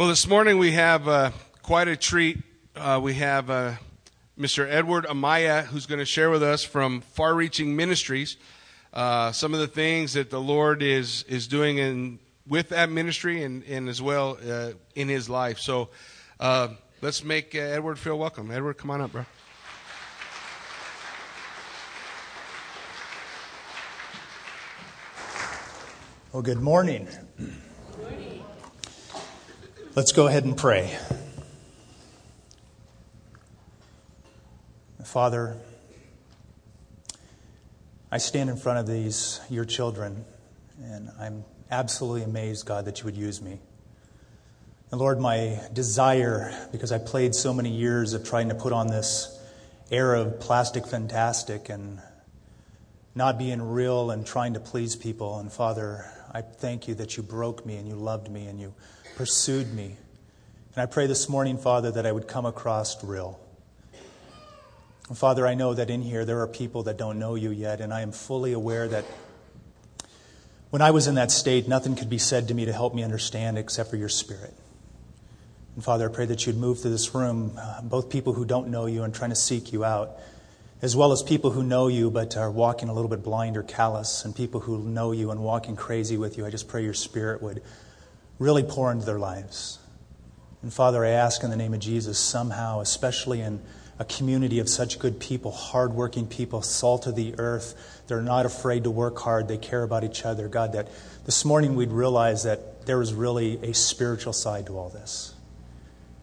Well, this morning we have uh, quite a treat. Uh, we have uh, Mr. Edward Amaya, who's going to share with us from Far Reaching Ministries uh, some of the things that the Lord is is doing in with that ministry and, and as well uh, in his life. So uh, let's make Edward feel welcome. Edward, come on up, bro. Well, good morning. Let's go ahead and pray. Father, I stand in front of these, your children, and I'm absolutely amazed, God, that you would use me. And Lord, my desire, because I played so many years of trying to put on this air of plastic fantastic and not being real and trying to please people. And Father, I thank you that you broke me and you loved me and you pursued me. And I pray this morning, Father, that I would come across real. And Father, I know that in here there are people that don't know you yet, and I am fully aware that when I was in that state, nothing could be said to me to help me understand except for your Spirit. And Father, I pray that you'd move through this room, uh, both people who don't know you and trying to seek you out, as well as people who know you but are walking a little bit blind or callous, and people who know you and walking crazy with you. I just pray your Spirit would really pour into their lives. And Father, I ask in the name of Jesus, somehow, especially in a community of such good people, hardworking people, salt of the earth, they're not afraid to work hard, they care about each other. God, that this morning we'd realize that there is really a spiritual side to all this.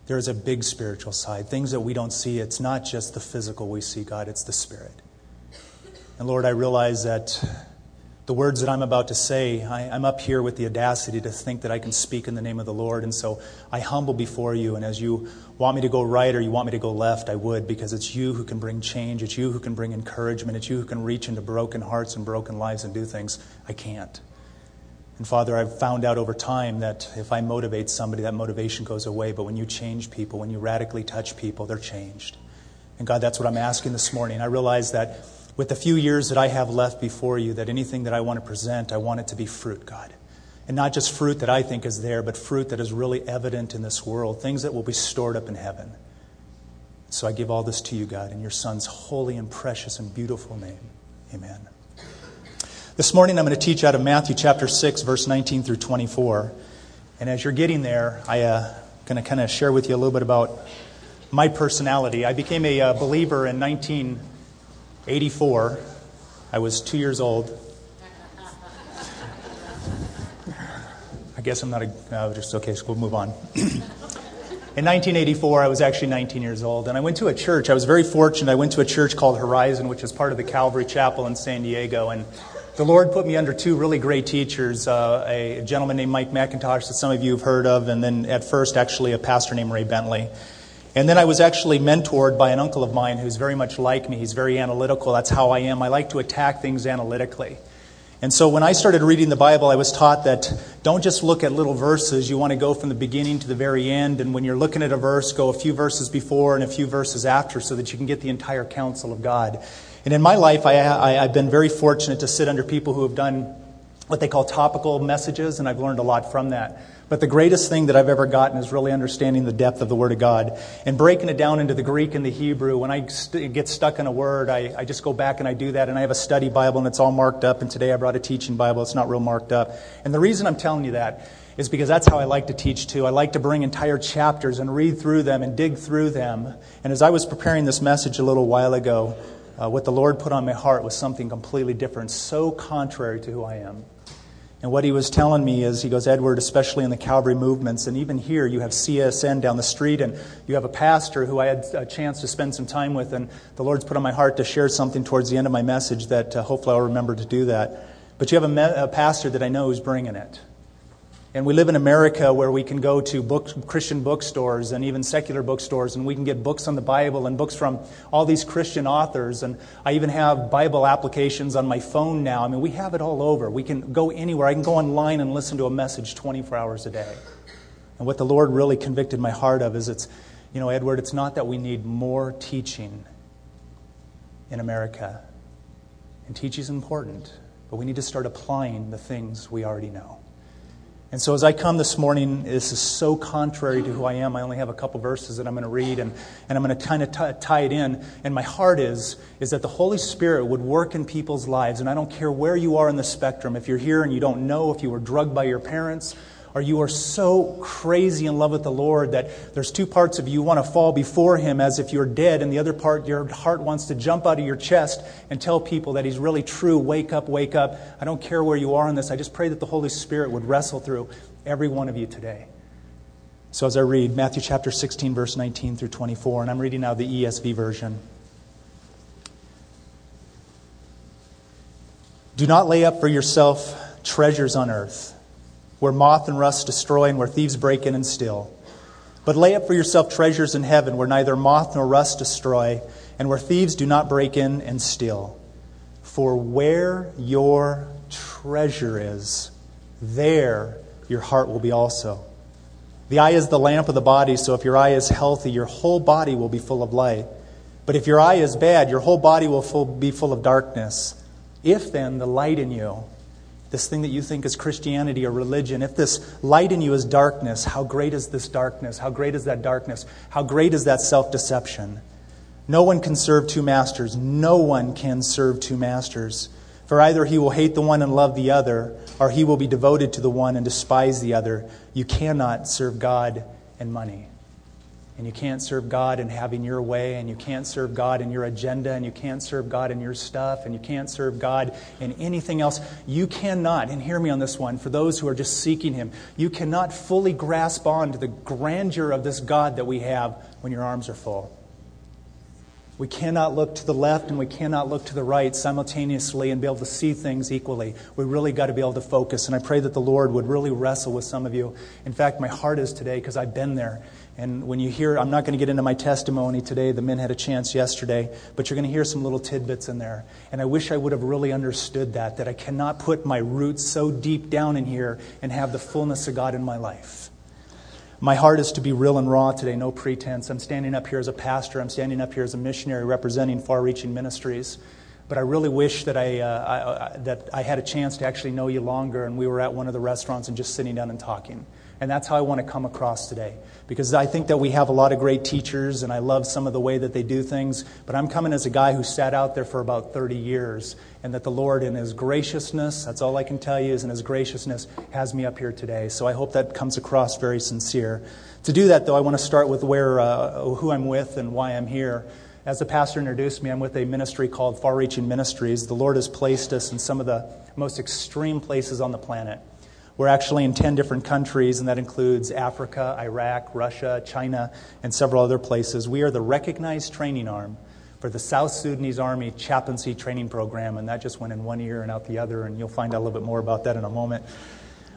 There is a big spiritual side, things that we don't see. It's not just the physical we see, God, it's the spirit. And Lord, I realize that the words that I'm about to say, I, am up here with the audacity to think that I can speak in the name of the Lord. And so I humble before you. And as you want me to go right or you want me to go left, I would, because it's you who can bring change. It's you who can bring encouragement. It's you who can reach into broken hearts and broken lives and do things I can't. And Father, I've found out over time that if I motivate somebody, that motivation goes away. But when you change people, when you radically touch people, they're changed. And God, that's what I'm asking this morning. I realize that with the few years that I have left before you, that anything that I want to present, I want it to be fruit, God. And not just fruit that I think is there, but fruit that is really evident in this world, things that will be stored up in heaven. So I give all this to you, God, in your Son's holy and precious and beautiful name. Amen. This morning I'm going to teach out of Matthew chapter 6, verse 19 through 24. And as you're getting there, I'm uh, going to kind of share with you a little bit about my personality. I became a uh, believer in 19. 84. I was two years old. I guess I'm not a, no, just okay, so we'll move on. In 1984, I was actually 19 years old, and I went to a church. I was very fortunate. I went to a church called Horizon, which is part of the Calvary Chapel in San Diego. And the Lord put me under two really great teachers uh, a gentleman named Mike MacIntosh, that some of you have heard of, and then at first, actually, a pastor named Ray Bentley. And then I was actually mentored by an uncle of mine who's very much like me. He's very analytical. That's how I am. I like to attack things analytically. And so when I started reading the Bible, I was taught that don't just look at little verses. You want to go from the beginning to the very end. And when you're looking at a verse, go a few verses before and a few verses after so that you can get the entire counsel of God. And in my life, I, I, I've been very fortunate to sit under people who have done what they call topical messages, and I've learned a lot from that. But the greatest thing that I've ever gotten is really understanding the depth of the Word of God and breaking it down into the Greek and the Hebrew. When I st- get stuck in a word, I, I just go back and I do that. And I have a study Bible and it's all marked up. And today I brought a teaching Bible. It's not real marked up. And the reason I'm telling you that is because that's how I like to teach too. I like to bring entire chapters and read through them and dig through them. And as I was preparing this message a little while ago, uh, what the Lord put on my heart was something completely different, so contrary to who I am. And what he was telling me is, he goes, Edward, especially in the Calvary movements, and even here, you have CSN down the street, and you have a pastor who I had a chance to spend some time with, and the Lord's put on my heart to share something towards the end of my message that uh, hopefully I'll remember to do that. But you have a, me- a pastor that I know who's bringing it. And we live in America where we can go to book, Christian bookstores and even secular bookstores, and we can get books on the Bible and books from all these Christian authors. And I even have Bible applications on my phone now. I mean, we have it all over. We can go anywhere. I can go online and listen to a message 24 hours a day. And what the Lord really convicted my heart of is it's, you know, Edward, it's not that we need more teaching in America. And teaching is important, but we need to start applying the things we already know. And so, as I come this morning, this is so contrary to who I am. I only have a couple verses that I'm going to read, and, and I'm going to kind of t- tie it in. And my heart is, is that the Holy Spirit would work in people's lives. And I don't care where you are in the spectrum. If you're here and you don't know if you were drugged by your parents, or you are so crazy in love with the Lord that there's two parts of you. You want to fall before Him as if you're dead, and the other part, your heart wants to jump out of your chest and tell people that He's really true. Wake up, wake up. I don't care where you are in this. I just pray that the Holy Spirit would wrestle through every one of you today. So as I read Matthew chapter 16, verse 19 through 24, and I'm reading now the ESV version. Do not lay up for yourself treasures on earth where moth and rust destroy and where thieves break in and steal. But lay up for yourself treasures in heaven where neither moth nor rust destroy and where thieves do not break in and steal. For where your treasure is, there your heart will be also. The eye is the lamp of the body, so if your eye is healthy, your whole body will be full of light. But if your eye is bad, your whole body will be full of darkness. If then the light in you, this thing that you think is Christianity or religion, if this light in you is darkness, how great is this darkness? How great is that darkness? How great is that self deception? No one can serve two masters. No one can serve two masters. For either he will hate the one and love the other, or he will be devoted to the one and despise the other. You cannot serve God and money. And you can't serve God in having your way, and you can't serve God in your agenda, and you can't serve God in your stuff, and you can't serve God in anything else. You cannot, and hear me on this one, for those who are just seeking Him, you cannot fully grasp on to the grandeur of this God that we have when your arms are full. We cannot look to the left and we cannot look to the right simultaneously and be able to see things equally. We really got to be able to focus. And I pray that the Lord would really wrestle with some of you. In fact, my heart is today because I've been there. And when you hear, I'm not going to get into my testimony today. The men had a chance yesterday, but you're going to hear some little tidbits in there. And I wish I would have really understood that, that I cannot put my roots so deep down in here and have the fullness of God in my life. My heart is to be real and raw today, no pretense. I'm standing up here as a pastor, I'm standing up here as a missionary representing far reaching ministries. But I really wish that I, uh, I, that I had a chance to actually know you longer and we were at one of the restaurants and just sitting down and talking. And that's how I want to come across today. Because I think that we have a lot of great teachers, and I love some of the way that they do things. But I'm coming as a guy who sat out there for about 30 years, and that the Lord, in His graciousness, that's all I can tell you, is in His graciousness, has me up here today. So I hope that comes across very sincere. To do that, though, I want to start with where, uh, who I'm with and why I'm here. As the pastor introduced me, I'm with a ministry called Far Reaching Ministries. The Lord has placed us in some of the most extreme places on the planet. We're actually in 10 different countries, and that includes Africa, Iraq, Russia, China, and several other places. We are the recognized training arm for the South Sudanese Army chaplaincy training program, and that just went in one ear and out the other, and you'll find out a little bit more about that in a moment.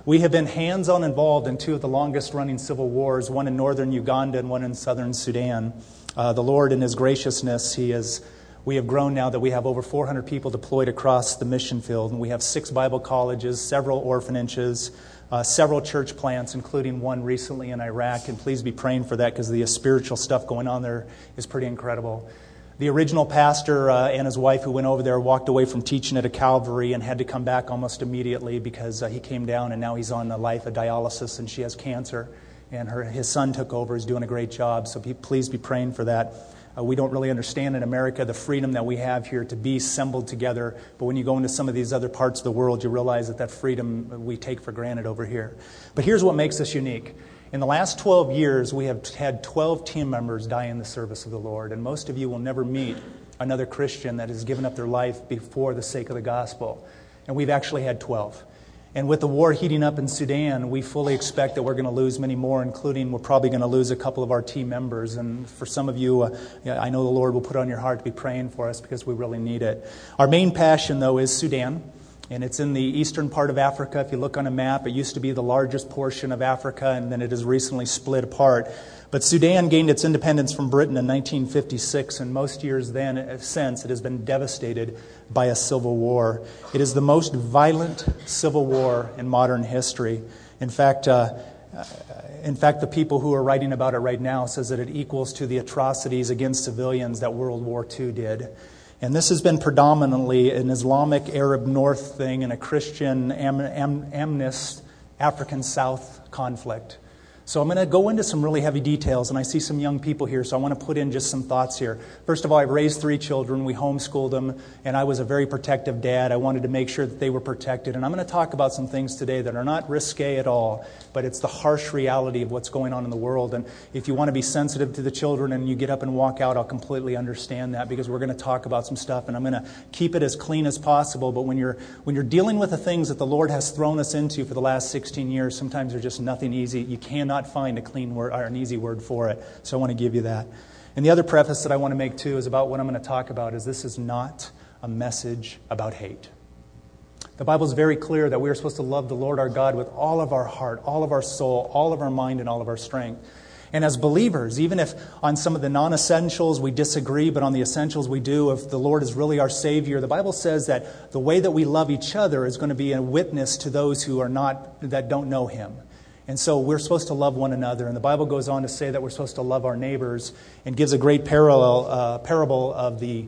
We have been hands on involved in two of the longest running civil wars, one in northern Uganda and one in southern Sudan. Uh, the Lord, in His graciousness, He has we have grown now that we have over 400 people deployed across the mission field, and we have six Bible colleges, several orphanages, uh, several church plants, including one recently in Iraq. And please be praying for that because the spiritual stuff going on there is pretty incredible. The original pastor uh, and his wife who went over there walked away from teaching at a Calvary and had to come back almost immediately because uh, he came down and now he's on a life of dialysis and she has cancer. And her, his son took over, he's doing a great job. So be, please be praying for that. Uh, we don't really understand in America the freedom that we have here to be assembled together. But when you go into some of these other parts of the world, you realize that that freedom we take for granted over here. But here's what makes us unique. In the last 12 years, we have had 12 team members die in the service of the Lord. And most of you will never meet another Christian that has given up their life before the sake of the gospel. And we've actually had 12. And with the war heating up in Sudan, we fully expect that we're going to lose many more, including we're probably going to lose a couple of our team members. And for some of you, uh, I know the Lord will put on your heart to be praying for us because we really need it. Our main passion, though, is Sudan. And it's in the eastern part of Africa. If you look on a map, it used to be the largest portion of Africa, and then it has recently split apart. But Sudan gained its independence from Britain in 1956, and most years then uh, since it has been devastated by a civil war. It is the most violent civil war in modern history. In fact, uh, uh, in fact, the people who are writing about it right now says that it equals to the atrocities against civilians that World War II did. And this has been predominantly an Islamic Arab North thing and a Christian am, am, animist African South conflict. So I'm going to go into some really heavy details, and I see some young people here, so I want to put in just some thoughts here. First of all, I've raised three children. We homeschooled them, and I was a very protective dad. I wanted to make sure that they were protected. And I'm going to talk about some things today that are not risque at all, but it's the harsh reality of what's going on in the world. And if you want to be sensitive to the children and you get up and walk out, I'll completely understand that because we're going to talk about some stuff, and I'm going to keep it as clean as possible. But when you're, when you're dealing with the things that the Lord has thrown us into for the last 16 years, sometimes they're just nothing easy. You cannot not find a clean word or an easy word for it. So I want to give you that. And the other preface that I want to make too is about what I'm going to talk about is this is not a message about hate. The Bible is very clear that we are supposed to love the Lord our God with all of our heart, all of our soul, all of our mind, and all of our strength. And as believers, even if on some of the non essentials we disagree, but on the essentials we do, if the Lord is really our Savior, the Bible says that the way that we love each other is going to be a witness to those who are not, that don't know Him. And so we're supposed to love one another. And the Bible goes on to say that we're supposed to love our neighbors and gives a great parallel, uh, parable of the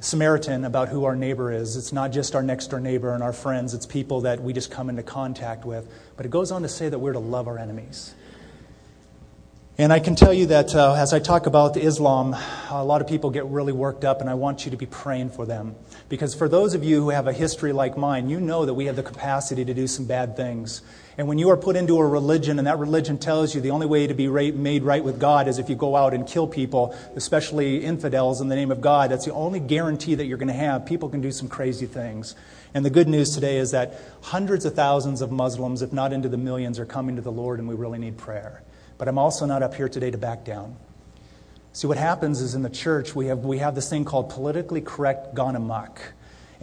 Samaritan about who our neighbor is. It's not just our next door neighbor and our friends, it's people that we just come into contact with. But it goes on to say that we're to love our enemies. And I can tell you that uh, as I talk about Islam, a lot of people get really worked up, and I want you to be praying for them. Because for those of you who have a history like mine, you know that we have the capacity to do some bad things. And when you are put into a religion, and that religion tells you the only way to be made right with God is if you go out and kill people, especially infidels, in the name of God, that's the only guarantee that you're going to have. People can do some crazy things. And the good news today is that hundreds of thousands of Muslims, if not into the millions, are coming to the Lord, and we really need prayer. But I'm also not up here today to back down. See, what happens is in the church, we have, we have this thing called politically correct gone amok.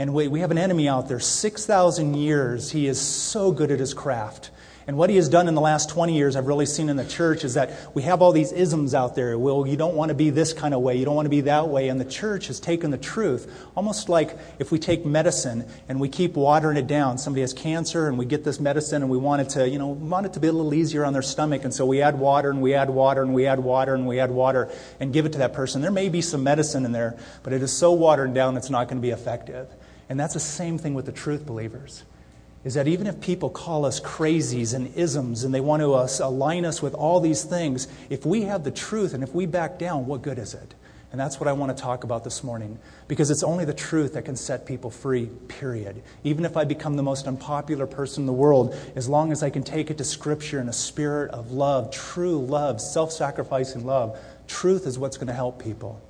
And we, we have an enemy out there. 6,000 years, he is so good at his craft. And what he has done in the last 20 years, I've really seen in the church, is that we have all these isms out there. Well, you don't want to be this kind of way, you don't want to be that way. And the church has taken the truth, almost like if we take medicine and we keep watering it down. Somebody has cancer and we get this medicine and we want it to, you know, want it to be a little easier on their stomach. And so we add water and we add water and we add water and we add water and give it to that person. There may be some medicine in there, but it is so watered down it's not going to be effective. And that's the same thing with the truth believers is that even if people call us crazies and isms and they want to uh, align us with all these things, if we have the truth and if we back down, what good is it? And that's what I want to talk about this morning because it's only the truth that can set people free, period. Even if I become the most unpopular person in the world, as long as I can take it to Scripture in a spirit of love, true love, self sacrificing love, truth is what's going to help people.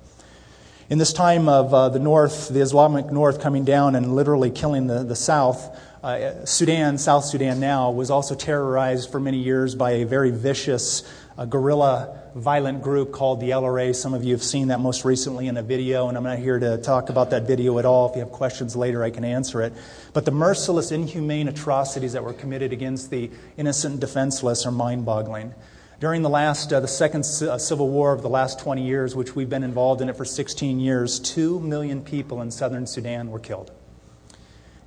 In this time of uh, the North, the Islamic North coming down and literally killing the, the South, uh, Sudan, South Sudan now, was also terrorized for many years by a very vicious uh, guerrilla violent group called the LRA. Some of you have seen that most recently in a video, and I'm not here to talk about that video at all. If you have questions later, I can answer it. But the merciless, inhumane atrocities that were committed against the innocent defenseless are mind boggling. During the last, uh, the second uh, civil war of the last 20 years, which we've been involved in it for 16 years, 2 million people in southern Sudan were killed.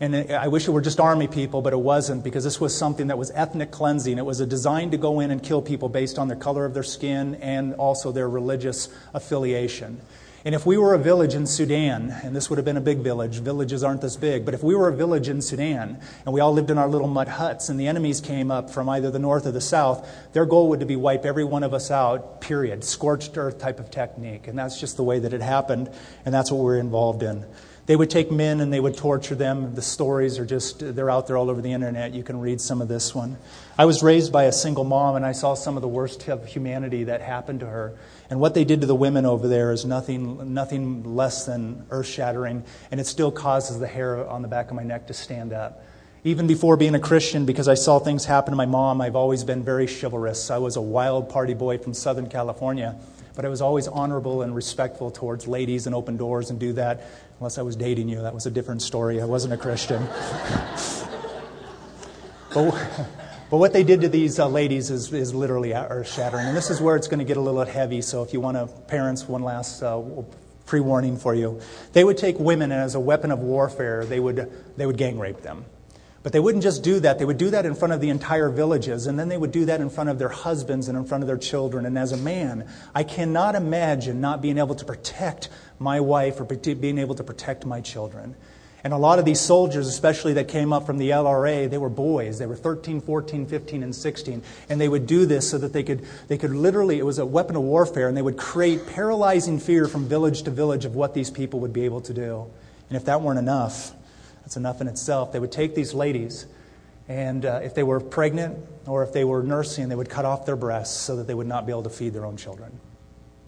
And I wish it were just army people, but it wasn't because this was something that was ethnic cleansing. It was a design to go in and kill people based on the color of their skin and also their religious affiliation. And if we were a village in Sudan, and this would have been a big village, villages aren't this big, but if we were a village in Sudan and we all lived in our little mud huts and the enemies came up from either the north or the south, their goal would be wipe every one of us out, period. Scorched earth type of technique. And that's just the way that it happened, and that's what we're involved in. They would take men and they would torture them. The stories are just, they're out there all over the internet. You can read some of this one. I was raised by a single mom and I saw some of the worst of humanity that happened to her. And what they did to the women over there is nothing, nothing less than earth shattering. And it still causes the hair on the back of my neck to stand up. Even before being a Christian, because I saw things happen to my mom, I've always been very chivalrous. I was a wild party boy from Southern California but I was always honorable and respectful towards ladies and open doors and do that. Unless I was dating you, that was a different story. I wasn't a Christian. but, but what they did to these uh, ladies is, is literally earth shattering. And this is where it's going to get a little heavy. So if you want to, parents, one last uh, pre warning for you. They would take women and as a weapon of warfare, they would, they would gang rape them. But they wouldn't just do that, they would do that in front of the entire villages, and then they would do that in front of their husbands and in front of their children. And as a man, I cannot imagine not being able to protect my wife or being able to protect my children. And a lot of these soldiers, especially that came up from the LRA, they were boys. They were 13, 14, 15, and 16. And they would do this so that they could, they could literally, it was a weapon of warfare, and they would create paralyzing fear from village to village of what these people would be able to do. And if that weren't enough, that's enough in itself. They would take these ladies, and uh, if they were pregnant or if they were nursing, they would cut off their breasts so that they would not be able to feed their own children.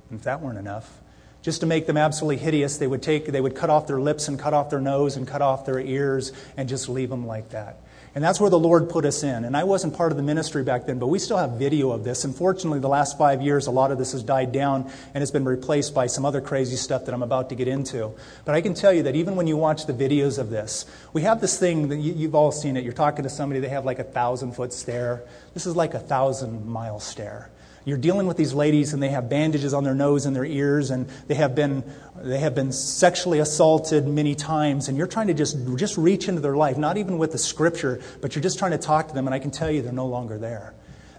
And if that weren't enough, just to make them absolutely hideous, they would, take, they would cut off their lips and cut off their nose and cut off their ears and just leave them like that. And that's where the Lord put us in. And I wasn't part of the ministry back then, but we still have video of this. Unfortunately, the last five years, a lot of this has died down and has been replaced by some other crazy stuff that I'm about to get into. But I can tell you that even when you watch the videos of this, we have this thing that you, have all seen it. You're talking to somebody, they have like a thousand foot stare. This is like a thousand mile stare you're dealing with these ladies and they have bandages on their nose and their ears and they have been they have been sexually assaulted many times and you're trying to just just reach into their life not even with the scripture but you're just trying to talk to them and i can tell you they're no longer there.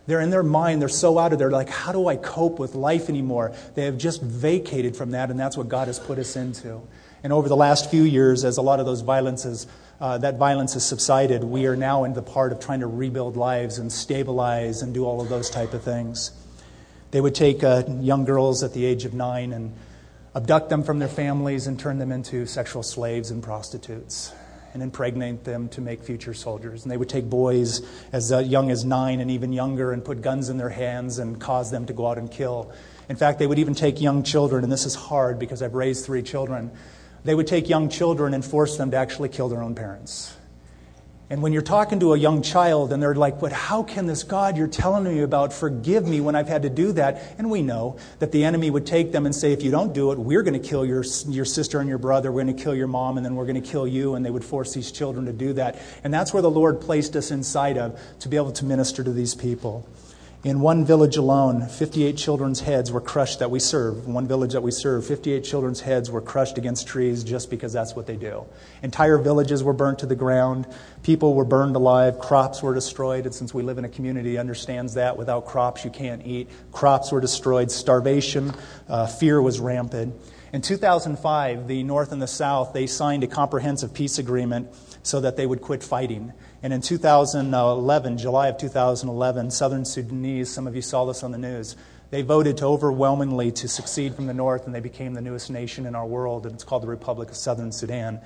They're in their mind they're so out of there like how do i cope with life anymore? They have just vacated from that and that's what god has put us into. And over the last few years as a lot of those violences uh, that violence has subsided we are now in the part of trying to rebuild lives and stabilize and do all of those type of things they would take uh, young girls at the age of nine and abduct them from their families and turn them into sexual slaves and prostitutes and impregnate them to make future soldiers. And they would take boys as uh, young as nine and even younger and put guns in their hands and cause them to go out and kill. In fact, they would even take young children, and this is hard because I've raised three children. They would take young children and force them to actually kill their own parents. And when you're talking to a young child and they're like, but how can this God you're telling me about forgive me when I've had to do that? And we know that the enemy would take them and say, if you don't do it, we're going to kill your, your sister and your brother, we're going to kill your mom, and then we're going to kill you. And they would force these children to do that. And that's where the Lord placed us inside of to be able to minister to these people. In one village alone, 58 children's heads were crushed that we serve. One village that we serve, 58 children's heads were crushed against trees just because that's what they do. Entire villages were burnt to the ground. People were burned alive. Crops were destroyed. And since we live in a community understands that without crops you can't eat. Crops were destroyed. Starvation, uh, fear was rampant. In 2005, the North and the South, they signed a comprehensive peace agreement so that they would quit fighting. And in 2011, July of 2011, Southern Sudanese, some of you saw this on the news, they voted to overwhelmingly to succeed from the north, and they became the newest nation in our world, and it's called the Republic of Southern Sudan.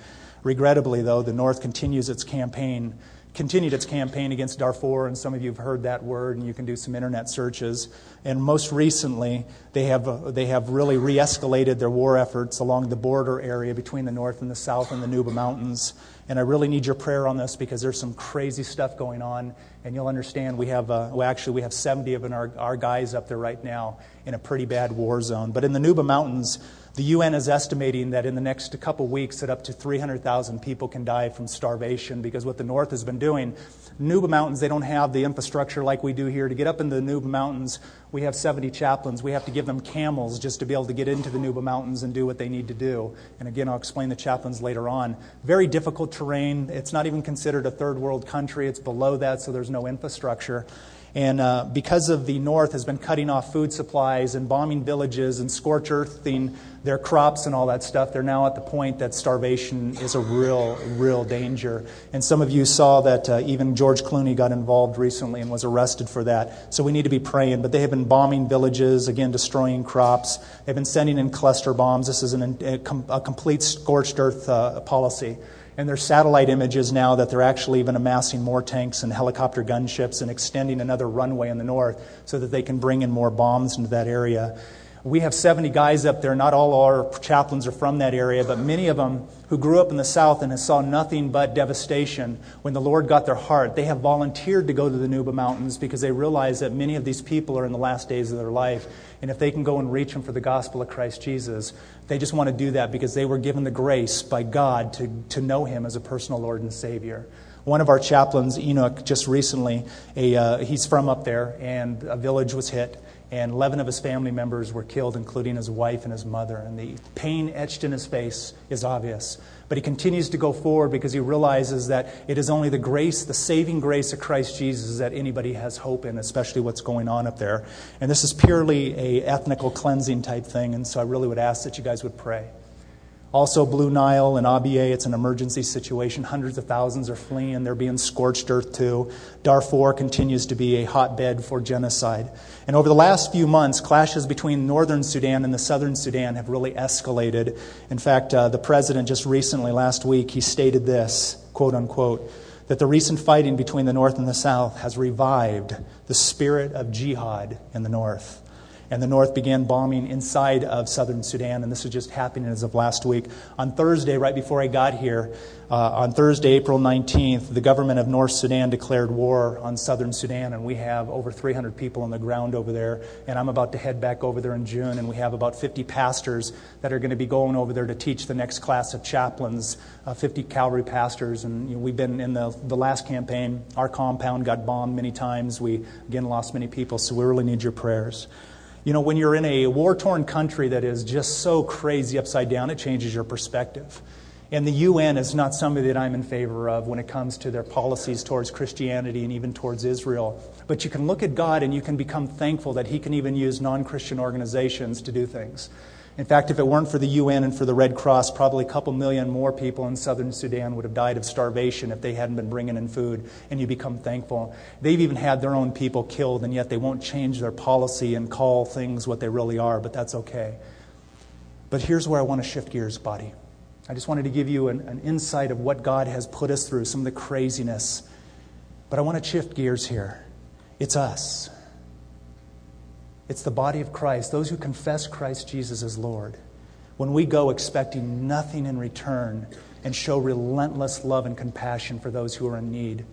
Regrettably, though, the north continues its campaign continued its campaign against Darfur, and some of you have heard that word, and you can do some internet searches. And most recently, they have, they have really re escalated their war efforts along the border area between the north and the south and the Nuba Mountains. And I really need your prayer on this because there's some crazy stuff going on, and you'll understand we have, uh, well, actually, we have 70 of our, our guys up there right now in a pretty bad war zone. But in the Nuba Mountains, the UN is estimating that in the next couple weeks that up to 300,000 people can die from starvation because what the North has been doing, Nuba Mountains, they don't have the infrastructure like we do here. To get up in the Nuba Mountains, we have 70 chaplains. We have to give them camels just to be able to get into the Nuba Mountains and do what they need to do. And again, I'll explain the chaplains later on. Very difficult terrain. It's not even considered a third world country. It's below that, so there's no infrastructure. And uh, because of the North has been cutting off food supplies and bombing villages and scorch earthing their crops and all that stuff, they're now at the point that starvation is a real, real danger. And some of you saw that uh, even George Clooney got involved recently and was arrested for that. So we need to be praying. But they have been bombing villages, again, destroying crops. They've been sending in cluster bombs. This is an, a, a complete scorched earth uh, policy. And there's satellite images now that they're actually even amassing more tanks and helicopter gunships and extending another runway in the north so that they can bring in more bombs into that area. We have 70 guys up there. Not all our chaplains are from that area, but many of them who grew up in the South and saw nothing but devastation, when the Lord got their heart, they have volunteered to go to the Nuba Mountains because they realize that many of these people are in the last days of their life. And if they can go and reach them for the gospel of Christ Jesus, they just want to do that because they were given the grace by God to, to know Him as a personal Lord and Savior. One of our chaplains, Enoch, just recently, a, uh, he's from up there, and a village was hit and 11 of his family members were killed, including his wife and his mother. And the pain etched in his face is obvious. But he continues to go forward because he realizes that it is only the grace, the saving grace of Christ Jesus that anybody has hope in, especially what's going on up there. And this is purely a ethnical cleansing type thing, and so I really would ask that you guys would pray. Also, Blue Nile and Abyei, it's an emergency situation. Hundreds of thousands are fleeing. They're being scorched earth too. Darfur continues to be a hotbed for genocide. And over the last few months, clashes between northern Sudan and the southern Sudan have really escalated. In fact, uh, the president just recently, last week, he stated this, quote unquote, that the recent fighting between the north and the south has revived the spirit of jihad in the north and the North began bombing inside of southern Sudan, and this is just happening as of last week. On Thursday, right before I got here, uh, on Thursday, April 19th, the government of North Sudan declared war on southern Sudan, and we have over 300 people on the ground over there. And I'm about to head back over there in June, and we have about 50 pastors that are going to be going over there to teach the next class of chaplains, uh, 50 Calvary pastors. And you know, we've been in the, the last campaign, our compound got bombed many times. We, again, lost many people, so we really need your prayers. You know, when you're in a war torn country that is just so crazy upside down, it changes your perspective. And the UN is not somebody that I'm in favor of when it comes to their policies towards Christianity and even towards Israel. But you can look at God and you can become thankful that He can even use non Christian organizations to do things. In fact, if it weren't for the UN and for the Red Cross, probably a couple million more people in southern Sudan would have died of starvation if they hadn't been bringing in food, and you become thankful. They've even had their own people killed, and yet they won't change their policy and call things what they really are, but that's okay. But here's where I want to shift gears, buddy. I just wanted to give you an, an insight of what God has put us through, some of the craziness. But I want to shift gears here. It's us. It's the body of Christ, those who confess Christ Jesus as Lord. When we go expecting nothing in return and show relentless love and compassion for those who are in need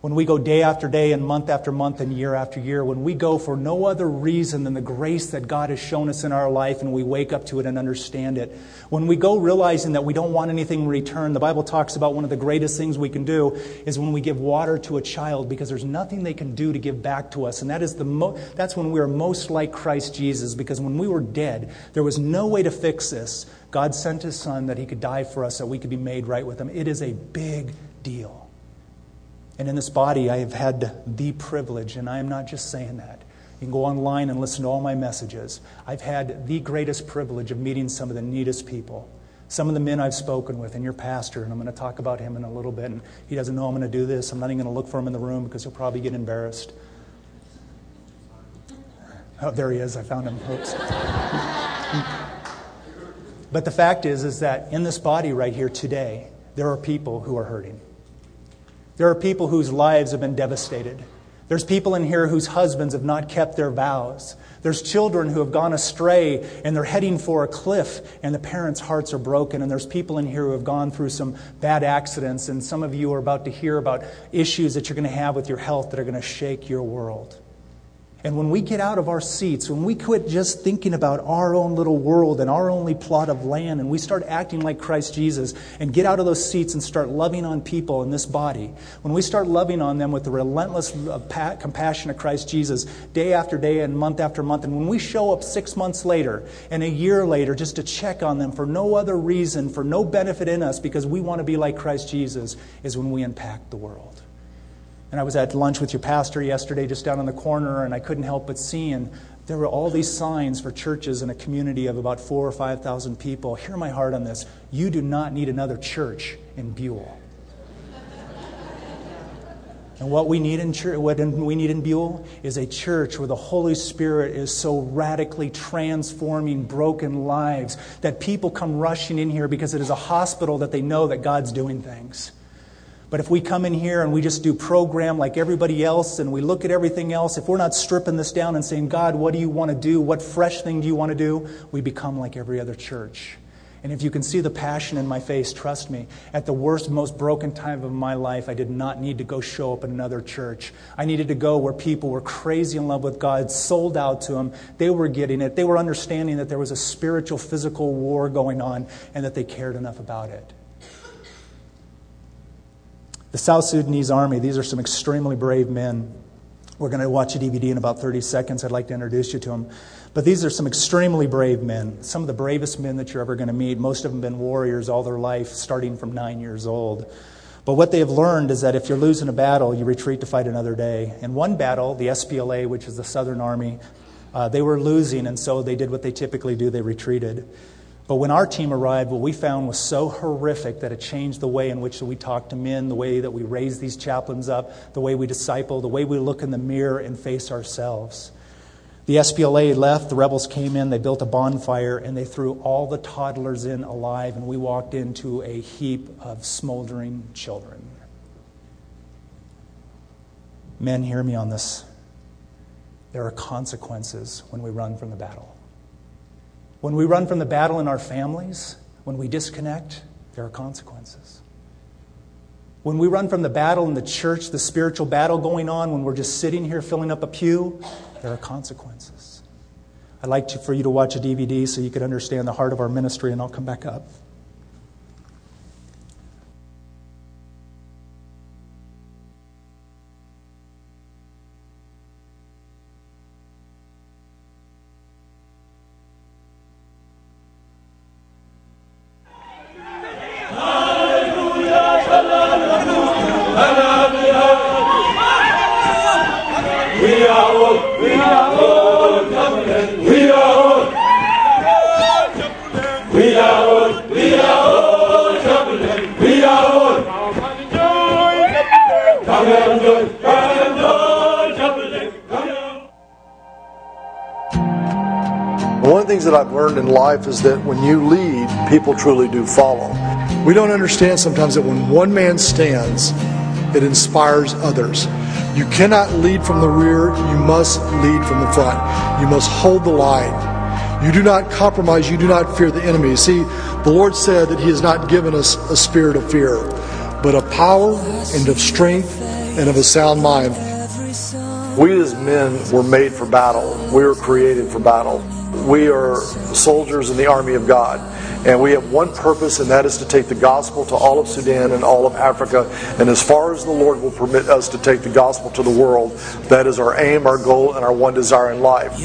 when we go day after day and month after month and year after year, when we go for no other reason than the grace that God has shown us in our life and we wake up to it and understand it, when we go realizing that we don't want anything in return, the Bible talks about one of the greatest things we can do is when we give water to a child because there's nothing they can do to give back to us. And that is the mo- that's when we are most like Christ Jesus because when we were dead, there was no way to fix this. God sent his son that he could die for us so we could be made right with him. It is a big deal. And in this body, I have had the privilege, and I am not just saying that. You can go online and listen to all my messages. I've had the greatest privilege of meeting some of the neatest people. Some of the men I've spoken with, and your pastor, and I'm going to talk about him in a little bit. And he doesn't know I'm going to do this. I'm not even going to look for him in the room because he'll probably get embarrassed. Oh, there he is. I found him. Oops. but the fact is, is that in this body right here today, there are people who are hurting. There are people whose lives have been devastated. There's people in here whose husbands have not kept their vows. There's children who have gone astray and they're heading for a cliff and the parents' hearts are broken. And there's people in here who have gone through some bad accidents. And some of you are about to hear about issues that you're going to have with your health that are going to shake your world. And when we get out of our seats, when we quit just thinking about our own little world and our only plot of land, and we start acting like Christ Jesus and get out of those seats and start loving on people in this body, when we start loving on them with the relentless compassion of Christ Jesus day after day and month after month, and when we show up six months later and a year later just to check on them for no other reason, for no benefit in us, because we want to be like Christ Jesus, is when we impact the world. And I was at lunch with your pastor yesterday, just down in the corner, and I couldn't help but seeing there were all these signs for churches in a community of about four or five thousand people. Hear my heart on this. You do not need another church in Buell. And what we need in church, what we need in Buell is a church where the Holy Spirit is so radically transforming broken lives that people come rushing in here because it is a hospital that they know that God's doing things. But if we come in here and we just do program like everybody else and we look at everything else, if we're not stripping this down and saying, God, what do you want to do? What fresh thing do you want to do? We become like every other church. And if you can see the passion in my face, trust me, at the worst, most broken time of my life, I did not need to go show up in another church. I needed to go where people were crazy in love with God, sold out to Him. They were getting it. They were understanding that there was a spiritual, physical war going on and that they cared enough about it. The South Sudanese army, these are some extremely brave men. We're going to watch a DVD in about 30 seconds. I'd like to introduce you to them. But these are some extremely brave men, some of the bravest men that you're ever going to meet. Most of them have been warriors all their life, starting from nine years old. But what they have learned is that if you're losing a battle, you retreat to fight another day. In one battle, the SPLA, which is the Southern Army, uh, they were losing, and so they did what they typically do they retreated. But when our team arrived, what we found was so horrific that it changed the way in which we talk to men, the way that we raise these chaplains up, the way we disciple, the way we look in the mirror and face ourselves. The SPLA left, the rebels came in, they built a bonfire, and they threw all the toddlers in alive, and we walked into a heap of smoldering children. Men, hear me on this. There are consequences when we run from the battle. When we run from the battle in our families, when we disconnect, there are consequences. When we run from the battle in the church, the spiritual battle going on, when we're just sitting here filling up a pew, there are consequences. I'd like to, for you to watch a DVD so you can understand the heart of our ministry, and I'll come back up. Truly do follow. We don't understand sometimes that when one man stands, it inspires others. You cannot lead from the rear, you must lead from the front. You must hold the line. You do not compromise, you do not fear the enemy. See, the Lord said that He has not given us a spirit of fear, but of power and of strength and of a sound mind. We as men were made for battle. We were created for battle. We are soldiers in the army of God. And we have one purpose, and that is to take the gospel to all of Sudan and all of Africa. And as far as the Lord will permit us to take the gospel to the world, that is our aim, our goal, and our one desire in life.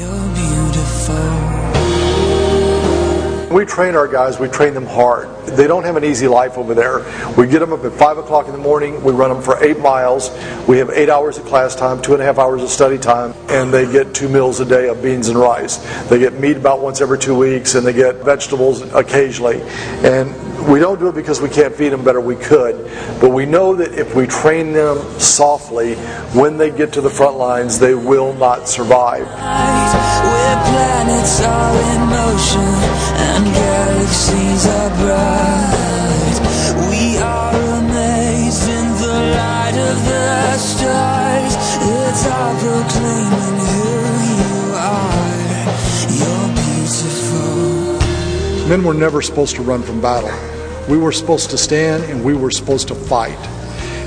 We train our guys, we train them hard. They don't have an easy life over there. We get them up at 5 o'clock in the morning, we run them for eight miles. We have eight hours of class time, two and a half hours of study time, and they get two meals a day of beans and rice. They get meat about once every two weeks, and they get vegetables occasionally. And we don't do it because we can't feed them better, we could. But we know that if we train them softly, when they get to the front lines, they will not survive. Where planets are in motion and galaxies are bright. We are amazed in the light of the stars. It's our proclaiming who you are. You're beautiful. Men were never supposed to run from battle. We were supposed to stand and we were supposed to fight.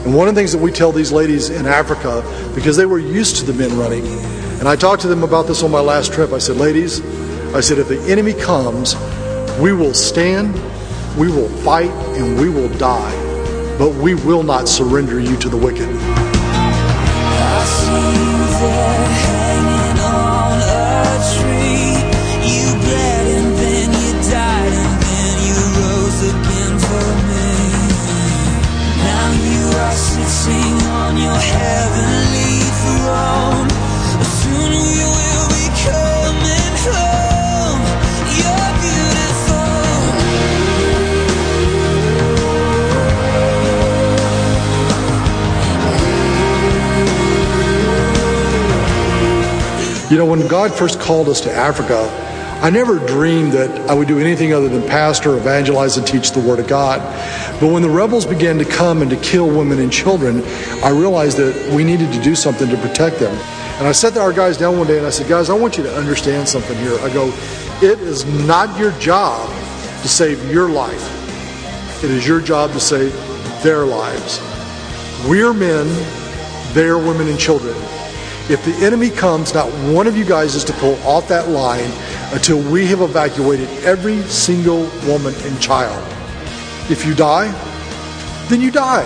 And one of the things that we tell these ladies in Africa, because they were used to the men running, and I talked to them about this on my last trip. I said, Ladies, I said, if the enemy comes, we will stand, we will fight, and we will die. But we will not surrender you to the wicked. You know, when God first called us to Africa, I never dreamed that I would do anything other than pastor, evangelize, and teach the Word of God. But when the rebels began to come and to kill women and children, I realized that we needed to do something to protect them. And I sat our guys down one day and I said, Guys, I want you to understand something here. I go, It is not your job to save your life, it is your job to save their lives. We're men, they're women and children. If the enemy comes, not one of you guys is to pull off that line until we have evacuated every single woman and child. If you die, then you die.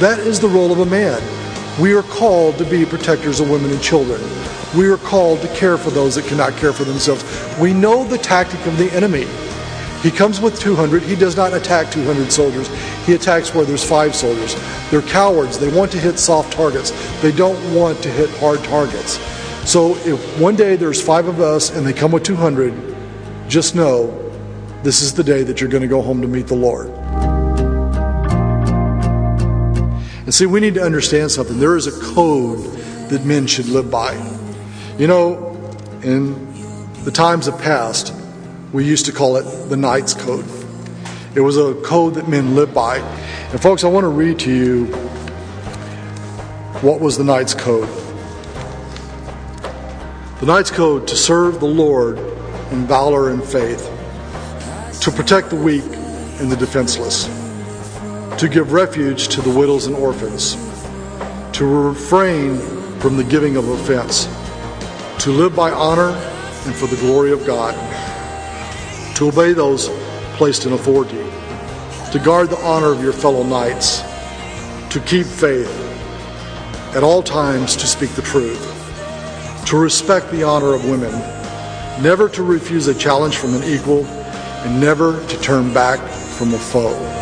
That is the role of a man. We are called to be protectors of women and children. We are called to care for those that cannot care for themselves. We know the tactic of the enemy. He comes with 200. He does not attack 200 soldiers. He attacks where there's five soldiers. They're cowards. They want to hit soft targets. They don't want to hit hard targets. So if one day there's five of us and they come with 200, just know this is the day that you're going to go home to meet the Lord. And see, we need to understand something. There is a code that men should live by. You know, in the times of past, we used to call it the Knight's Code. It was a code that men lived by. And, folks, I want to read to you what was the Knight's Code. The Knight's Code to serve the Lord in valor and faith, to protect the weak and the defenseless, to give refuge to the widows and orphans, to refrain from the giving of offense, to live by honor and for the glory of God, to obey those placed in authority, to guard the honor of your fellow knights, to keep faith, at all times to speak the truth, to respect the honor of women, never to refuse a challenge from an equal, and never to turn back from a foe.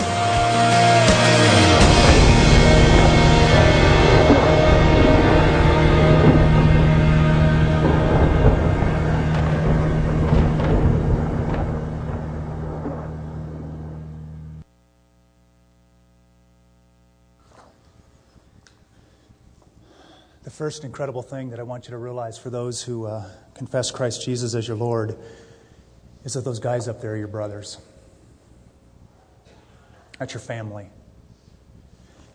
First incredible thing that I want you to realize for those who uh, confess Christ Jesus as your Lord is that those guys up there are your brothers. That's your family.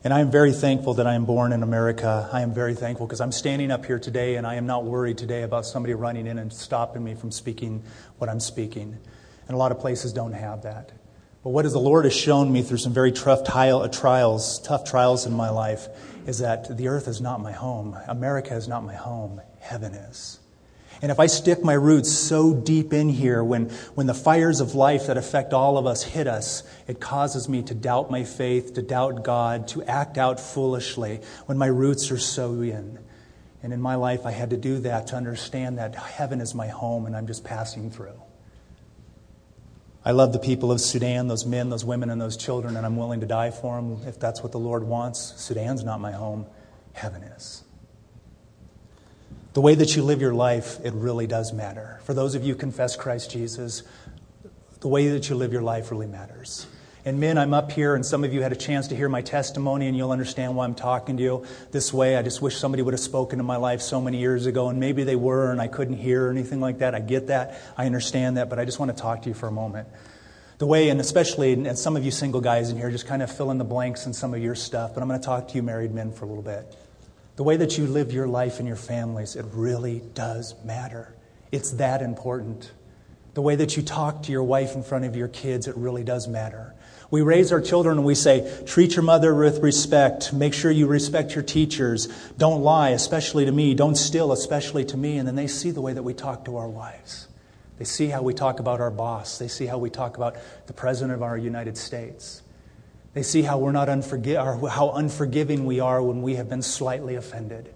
And I am very thankful that I am born in America. I am very thankful because I'm standing up here today and I am not worried today about somebody running in and stopping me from speaking what I'm speaking. And a lot of places don't have that. But what the Lord has shown me through some very tough trials, tough trials in my life, is that the earth is not my home. America is not my home. Heaven is. And if I stick my roots so deep in here, when, when the fires of life that affect all of us hit us, it causes me to doubt my faith, to doubt God, to act out foolishly when my roots are so in. And in my life, I had to do that to understand that heaven is my home and I'm just passing through. I love the people of Sudan, those men, those women, and those children, and I'm willing to die for them if that's what the Lord wants. Sudan's not my home, heaven is. The way that you live your life, it really does matter. For those of you who confess Christ Jesus, the way that you live your life really matters. And men, I'm up here, and some of you had a chance to hear my testimony, and you'll understand why I'm talking to you this way. I just wish somebody would have spoken to my life so many years ago, and maybe they were, and I couldn't hear or anything like that. I get that. I understand that, but I just want to talk to you for a moment. The way, and especially, and some of you single guys in here, just kind of fill in the blanks in some of your stuff, but I'm going to talk to you married men for a little bit. The way that you live your life and your families, it really does matter. It's that important. The way that you talk to your wife in front of your kids, it really does matter. We raise our children and we say, treat your mother with respect. Make sure you respect your teachers. Don't lie, especially to me. Don't steal, especially to me. And then they see the way that we talk to our wives. They see how we talk about our boss. They see how we talk about the President of our United States. They see how we're not unforgi- or how unforgiving we are when we have been slightly offended.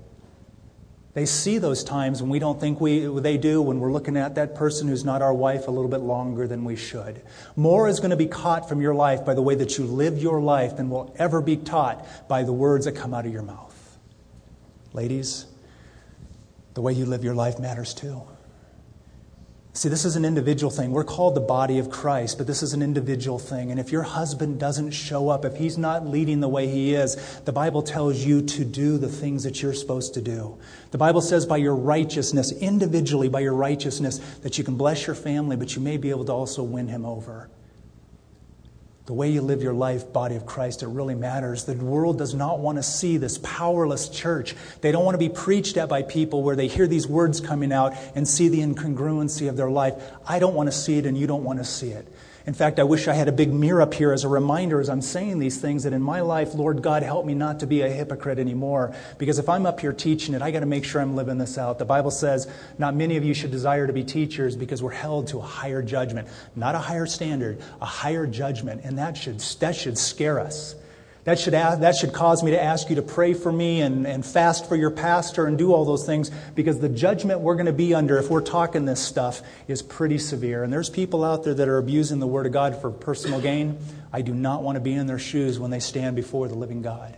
They see those times when we don't think we, they do, when we're looking at that person who's not our wife a little bit longer than we should. More is going to be caught from your life by the way that you live your life than will ever be taught by the words that come out of your mouth. Ladies, the way you live your life matters too. See, this is an individual thing. We're called the body of Christ, but this is an individual thing. And if your husband doesn't show up, if he's not leading the way he is, the Bible tells you to do the things that you're supposed to do. The Bible says by your righteousness, individually by your righteousness, that you can bless your family, but you may be able to also win him over the way you live your life, body of Christ, it really matters. The world does not want to see this powerless church. They don't want to be preached at by people where they hear these words coming out and see the incongruency of their life. I don't want to see it, and you don't want to see it. In fact, I wish I had a big mirror up here as a reminder as I'm saying these things that in my life, Lord God, help me not to be a hypocrite anymore. Because if I'm up here teaching it, I got to make sure I'm living this out. The Bible says, not many of you should desire to be teachers because we're held to a higher judgment. Not a higher standard, a higher judgment. And that should, that should scare us. That should, that should cause me to ask you to pray for me and, and fast for your pastor and do all those things because the judgment we're going to be under if we're talking this stuff is pretty severe. And there's people out there that are abusing the Word of God for personal gain. I do not want to be in their shoes when they stand before the living God.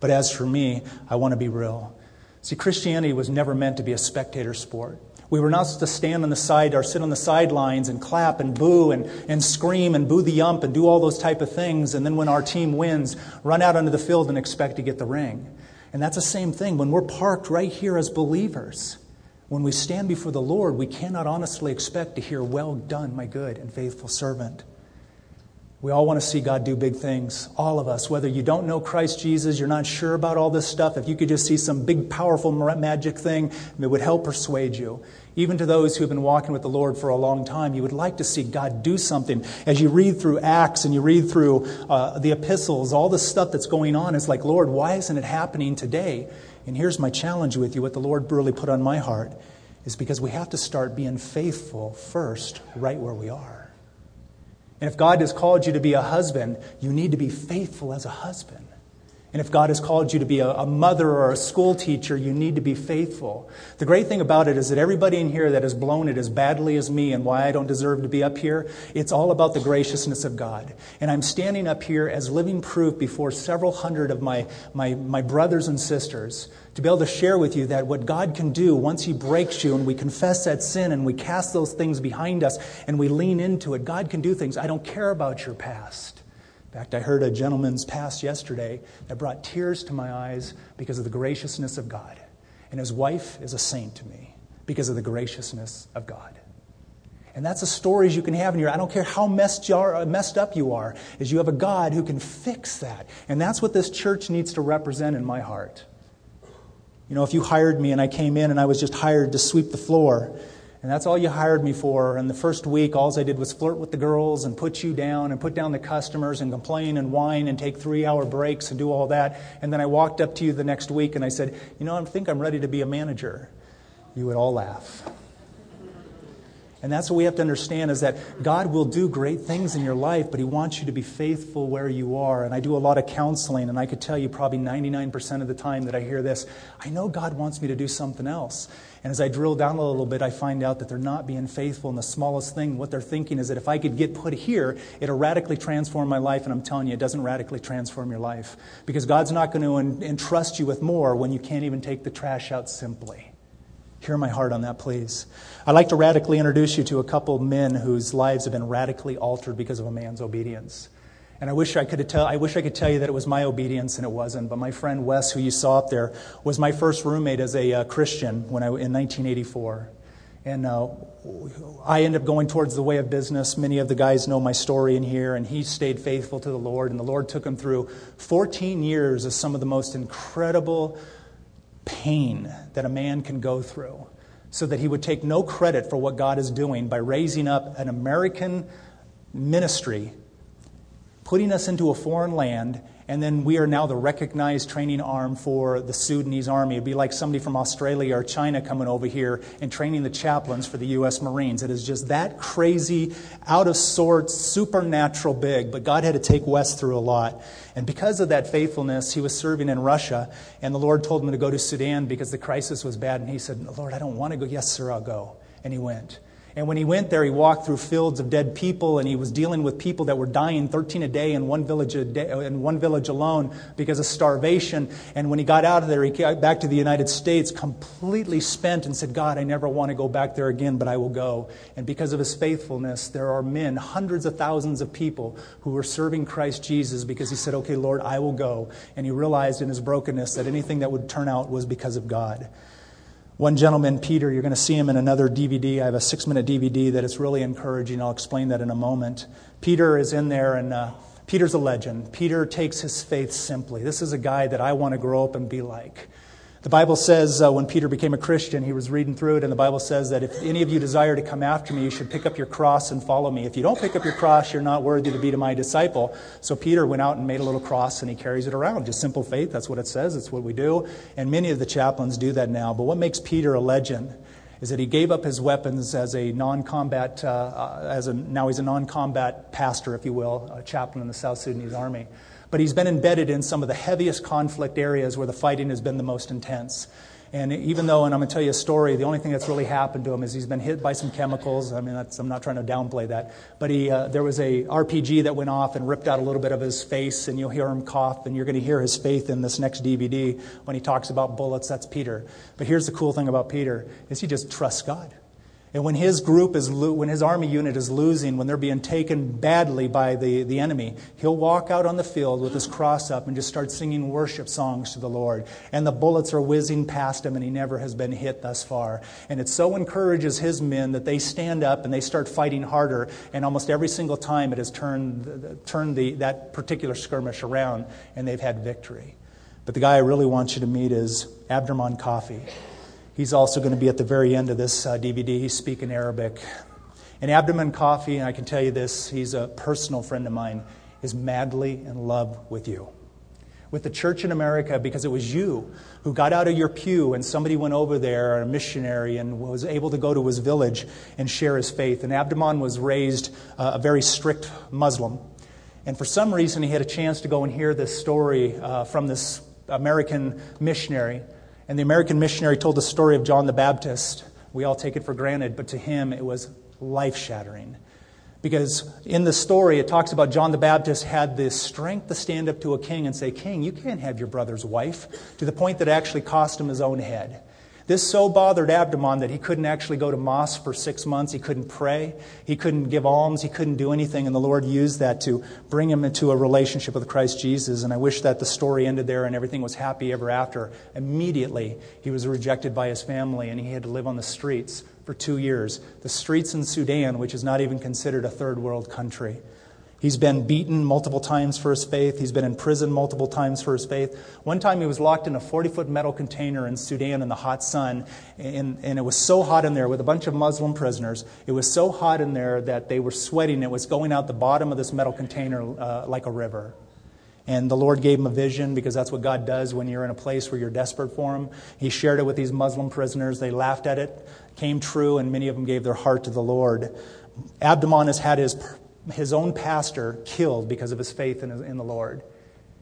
But as for me, I want to be real. See, Christianity was never meant to be a spectator sport. We were not supposed to stand on the side or sit on the sidelines and clap and boo and, and scream and boo the ump and do all those type of things. And then when our team wins, run out onto the field and expect to get the ring. And that's the same thing when we're parked right here as believers. When we stand before the Lord, we cannot honestly expect to hear, Well done, my good and faithful servant. We all want to see God do big things, all of us. Whether you don't know Christ Jesus, you're not sure about all this stuff, if you could just see some big, powerful magic thing, it would help persuade you. Even to those who have been walking with the Lord for a long time, you would like to see God do something. As you read through Acts and you read through uh, the epistles, all the stuff that's going on, it's like, Lord, why isn't it happening today? And here's my challenge with you what the Lord really put on my heart is because we have to start being faithful first, right where we are. And if God has called you to be a husband, you need to be faithful as a husband. And if God has called you to be a, a, mother or a school teacher, you need to be faithful. The great thing about it is that everybody in here that has blown it as badly as me and why I don't deserve to be up here, it's all about the graciousness of God. And I'm standing up here as living proof before several hundred of my, my, my brothers and sisters to be able to share with you that what God can do once He breaks you and we confess that sin and we cast those things behind us and we lean into it, God can do things. I don't care about your past. In fact, I heard a gentleman's past yesterday that brought tears to my eyes because of the graciousness of God. And his wife is a saint to me because of the graciousness of God. And that's the stories you can have in your. I don't care how messed, are, uh, messed up you are, is you have a God who can fix that. And that's what this church needs to represent in my heart. You know, if you hired me and I came in and I was just hired to sweep the floor, and that's all you hired me for, and the first week, all I did was flirt with the girls and put you down and put down the customers and complain and whine and take three hour breaks and do all that. And then I walked up to you the next week and I said, You know, I think I'm ready to be a manager. You would all laugh. And that's what we have to understand is that God will do great things in your life, but He wants you to be faithful where you are. And I do a lot of counseling, and I could tell you probably 99% of the time that I hear this I know God wants me to do something else. And as I drill down a little bit, I find out that they're not being faithful in the smallest thing. What they're thinking is that if I could get put here, it'll radically transform my life. And I'm telling you, it doesn't radically transform your life. Because God's not going to entrust you with more when you can't even take the trash out simply. Hear my heart on that, please. I'd like to radically introduce you to a couple men whose lives have been radically altered because of a man's obedience. And I wish I could tell, I wish I could tell you that it was my obedience, and it wasn't. But my friend Wes, who you saw up there, was my first roommate as a uh, Christian when I, in 1984. And uh, I ended up going towards the way of business. Many of the guys know my story in here, and he stayed faithful to the Lord. And the Lord took him through 14 years of some of the most incredible pain that a man can go through so that he would take no credit for what God is doing by raising up an American ministry, putting us into a foreign land, and then we are now the recognized training arm for the Sudanese army. It'd be like somebody from Australia or China coming over here and training the chaplains for the U.S. Marines. It is just that crazy, out of sorts, supernatural big. But God had to take Wes through a lot. And because of that faithfulness, he was serving in Russia, and the Lord told him to go to Sudan because the crisis was bad. And he said, Lord, I don't want to go. Yes, sir, I'll go. And he went. And when he went there, he walked through fields of dead people, and he was dealing with people that were dying 13 a day in one village, day, uh, in one village alone because of starvation. And when he got out of there, he got back to the United States completely spent and said, God, I never want to go back there again, but I will go. And because of his faithfulness, there are men, hundreds of thousands of people who are serving Christ Jesus because he said, Okay, Lord, I will go. And he realized in his brokenness that anything that would turn out was because of God. One gentleman, Peter, you're going to see him in another DVD. I have a six minute DVD that is really encouraging. I'll explain that in a moment. Peter is in there, and uh, Peter's a legend. Peter takes his faith simply. This is a guy that I want to grow up and be like. The Bible says uh, when Peter became a Christian, he was reading through it, and the Bible says that if any of you desire to come after me, you should pick up your cross and follow me. If you don't pick up your cross, you're not worthy to be to my disciple. So Peter went out and made a little cross, and he carries it around. Just simple faith, that's what it says, it's what we do. And many of the chaplains do that now. But what makes Peter a legend is that he gave up his weapons as a non-combat, uh, uh as a, now he's a non-combat pastor, if you will, a chaplain in the South Sudanese army. But he's been embedded in some of the heaviest conflict areas where the fighting has been the most intense. And even though, and I'm going to tell you a story, the only thing that's really happened to him is he's been hit by some chemicals. I mean, I'm not trying to downplay that. But he, uh, there was a RPG that went off and ripped out a little bit of his face, and you'll hear him cough, and you're going to hear his faith in this next DVD when he talks about bullets. That's Peter. But here's the cool thing about Peter is he just trusts God. And when his group is, lo- when his army unit is losing, when they're being taken badly by the, the enemy, he'll walk out on the field with his cross up and just start singing worship songs to the Lord. And the bullets are whizzing past him, and he never has been hit thus far. And it so encourages his men that they stand up and they start fighting harder. And almost every single time it has turned, turned the, that particular skirmish around, and they've had victory. But the guy I really want you to meet is Abdurrahman Coffee. He's also going to be at the very end of this uh, DVD. He's speaking Arabic. And Abdurrahman Coffee, and I can tell you this, he's a personal friend of mine, is madly in love with you. With the church in America, because it was you who got out of your pew and somebody went over there, a missionary, and was able to go to his village and share his faith. And Abdurrahman was raised uh, a very strict Muslim. And for some reason, he had a chance to go and hear this story uh, from this American missionary. And the American missionary told the story of John the Baptist. We all take it for granted, but to him it was life shattering. Because in the story, it talks about John the Baptist had the strength to stand up to a king and say, King, you can't have your brother's wife, to the point that it actually cost him his own head. This so bothered Abdurrahman that he couldn't actually go to mosque for six months. He couldn't pray. He couldn't give alms. He couldn't do anything. And the Lord used that to bring him into a relationship with Christ Jesus. And I wish that the story ended there and everything was happy ever after. Immediately, he was rejected by his family and he had to live on the streets for two years. The streets in Sudan, which is not even considered a third world country. He's been beaten multiple times for his faith. He's been in prison multiple times for his faith. One time he was locked in a 40 foot metal container in Sudan in the hot sun, and, and, it was so hot in there with a bunch of Muslim prisoners. It was so hot in there that they were sweating. It was going out the bottom of this metal container uh, like a river. And the Lord gave him a vision because that's what God does when you're in a place where you're desperate for Him. He shared it with these Muslim prisoners. They laughed at it, came true, and many of them gave their heart to the Lord. Abdurrahman has had his his own pastor killed because of his faith in, in the Lord.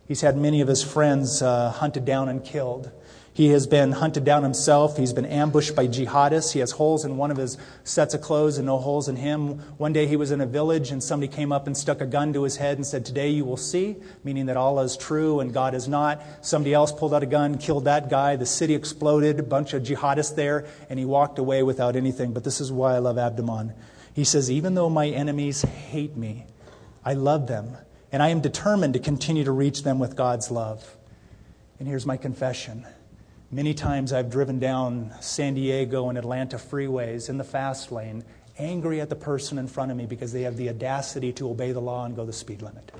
He's had many of his friends uh, hunted down and killed. He has been hunted down himself. He's been ambushed by jihadists. He has holes in one of his sets of clothes and no holes in him. One day he was in a village and somebody came up and stuck a gun to his head and said, Today you will see, meaning that Allah is true and God is not. Somebody else pulled out a gun, killed that guy. The city exploded, a bunch of jihadists there, and he walked away without anything. But this is why I love Abdurrahman. He says, Even though my enemies hate me, I love them, and I am determined to continue to reach them with God's love. And here's my confession. Many times I've driven down San Diego and Atlanta freeways in the fast lane, angry at the person in front of me because they have the audacity to obey the law and go the speed limit.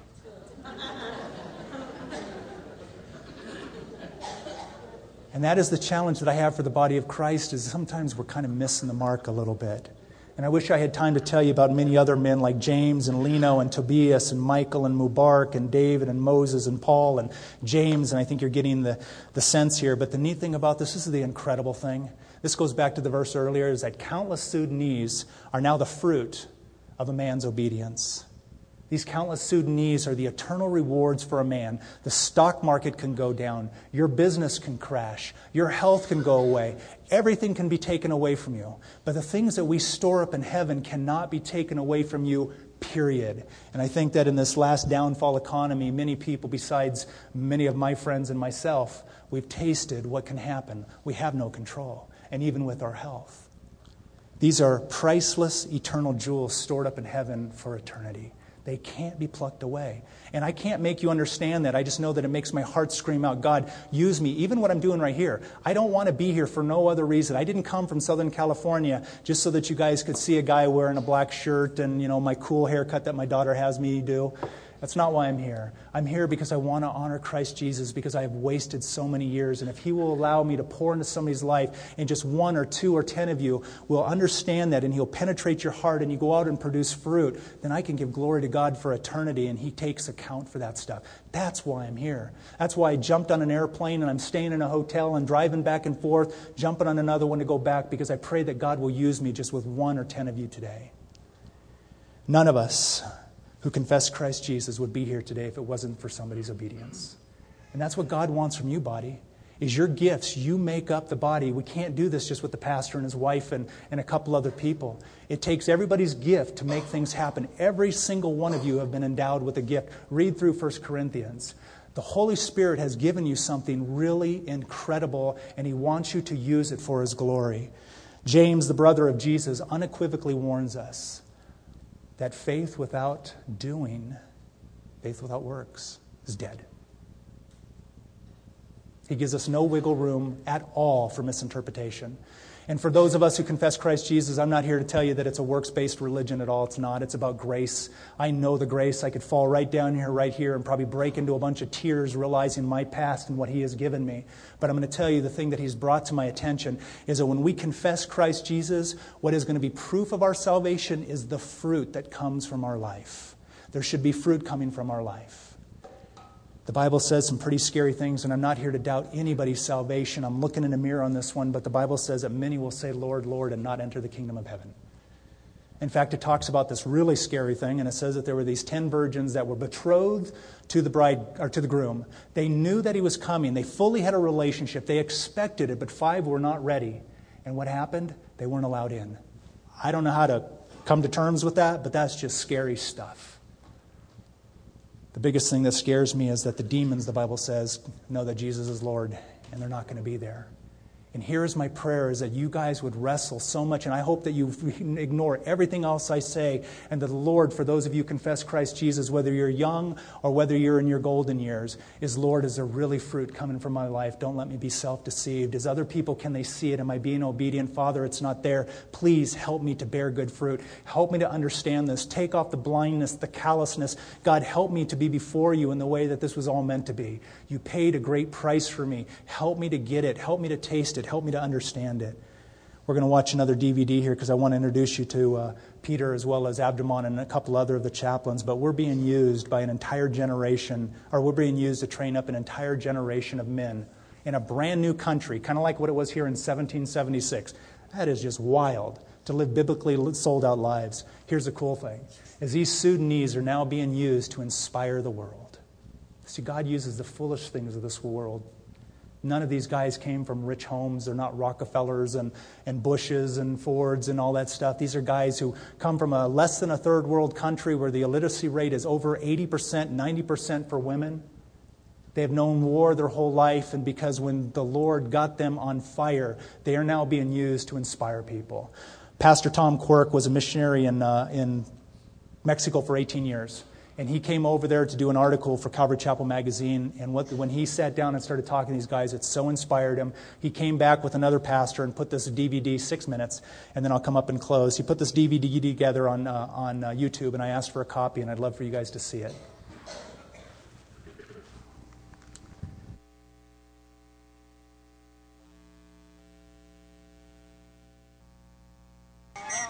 and that is the challenge that I have for the body of Christ is sometimes we're kind of missing the mark a little bit. And I wish I had time to tell you about many other men like James and Leno and Tobias and Michael and Mubarak and David and Moses and Paul and James. And I think you're getting the, the sense here. But the neat thing about this, this is the incredible thing. This goes back to the verse earlier is that countless Sudanese are now the fruit of a man's obedience. These countless Sudanese are the eternal rewards for a man. The stock market can go down. Your business can crash. Your health can go away. Everything can be taken away from you. But the things that we store up in heaven cannot be taken away from you, period. And I think that in this last downfall economy, many people, besides many of my friends and myself, we've tasted what can happen. We have no control, and even with our health. These are priceless, eternal jewels stored up in heaven for eternity. They can't be plucked away. And I can't make you understand that. I just know that it makes my heart scream out, God, use me. Even what I'm doing right here. I don't want to be here for no other reason. I didn't come from Southern California just so that you guys could see a guy wearing a black shirt and, you know, my cool haircut that my daughter has me do. That's not why I'm here. I'm here because I want to honor Christ Jesus because I have wasted so many years. And if He will allow me to pour into somebody's life, and just one or two or ten of you will understand that and He'll penetrate your heart and you go out and produce fruit, then I can give glory to God for eternity and He takes account for that stuff. That's why I'm here. That's why I jumped on an airplane and I'm staying in a hotel and driving back and forth, jumping on another one to go back because I pray that God will use me just with one or ten of you today. None of us who confess Christ Jesus would be here today if it wasn't for somebody's obedience. And that's what God wants from you, body. is your gifts. You make up the body. We can't do this just with the pastor and his wife and, and a couple other people. It takes everybody's gift to make things happen. Every single one of you have been endowed with a gift. Read through 1 Corinthians. The Holy Spirit has given you something really incredible, and He wants you to use it for His glory. James, the brother of Jesus, unequivocally warns us that faith without doing, faith without works, is dead. He gives us no wiggle room at all for misinterpretation. And for those of us who confess Christ Jesus, I'm not here to tell you that it's a works based religion at all. It's not. It's about grace. I know the grace. I could fall right down here, right here, and probably break into a bunch of tears realizing my past and what He has given me. But I'm going to tell you the thing that He's brought to my attention is that when we confess Christ Jesus, what is going to be proof of our salvation is the fruit that comes from our life. There should be fruit coming from our life. The Bible says some pretty scary things, and I'm not here to doubt anybody's salvation. I'm looking in a mirror on this one, but the Bible says that many will say, Lord, Lord, and not enter the kingdom of heaven. In fact, it talks about this really scary thing, and it says that there were these ten virgins that were betrothed to the bride or to the groom. They knew that he was coming. They fully had a relationship. They expected it, but five were not ready. And what happened? They weren't allowed in. I don't know how to come to terms with that, but that's just scary stuff. The biggest thing that scares me is that the demons, the Bible says, know that Jesus is Lord and they're not going to be there. And here is my prayer is that you guys would wrestle so much, and I hope that you ignore everything else I say, and that the Lord, for those of you who confess Christ Jesus, whether you're young or whether you're in your golden years, is Lord, is there really fruit coming from my life? Don't let me be self deceived. As other people, can they see it? Am I being obedient? Father, it's not there. Please help me to bear good fruit. Help me to understand this. Take off the blindness, the callousness. God, help me to be before you in the way that this was all meant to be. You paid a great price for me. Help me to get it. Help me to taste it. Help me to understand it. We're going to watch another DVD here because I want to introduce you to uh, Peter as well as Abdamon and a couple other of the chaplains. But we're being used by an entire generation, or we're being used to train up an entire generation of men in a brand new country, kind of like what it was here in 1776. That is just wild to live biblically sold out lives. Here's the cool thing is these Sudanese are now being used to inspire the world. See, God uses the foolish things of this world None of these guys came from rich homes. They're not Rockefellers and, and Bushes and Fords and all that stuff. These are guys who come from a less than a third world country where the illiteracy rate is over 80%, 90% for women. They have known war their whole life, and because when the Lord got them on fire, they are now being used to inspire people. Pastor Tom Quirk was a missionary in, uh, in Mexico for 18 years and he came over there to do an article for Calvary Chapel magazine. And what, when he sat down and started talking to these guys, it so inspired him. He came back with another pastor and put this DVD, six minutes, and then I'll come up and close. He put this DVD together on, uh, on uh, YouTube, and I asked for a copy, and I'd love for you guys to see it.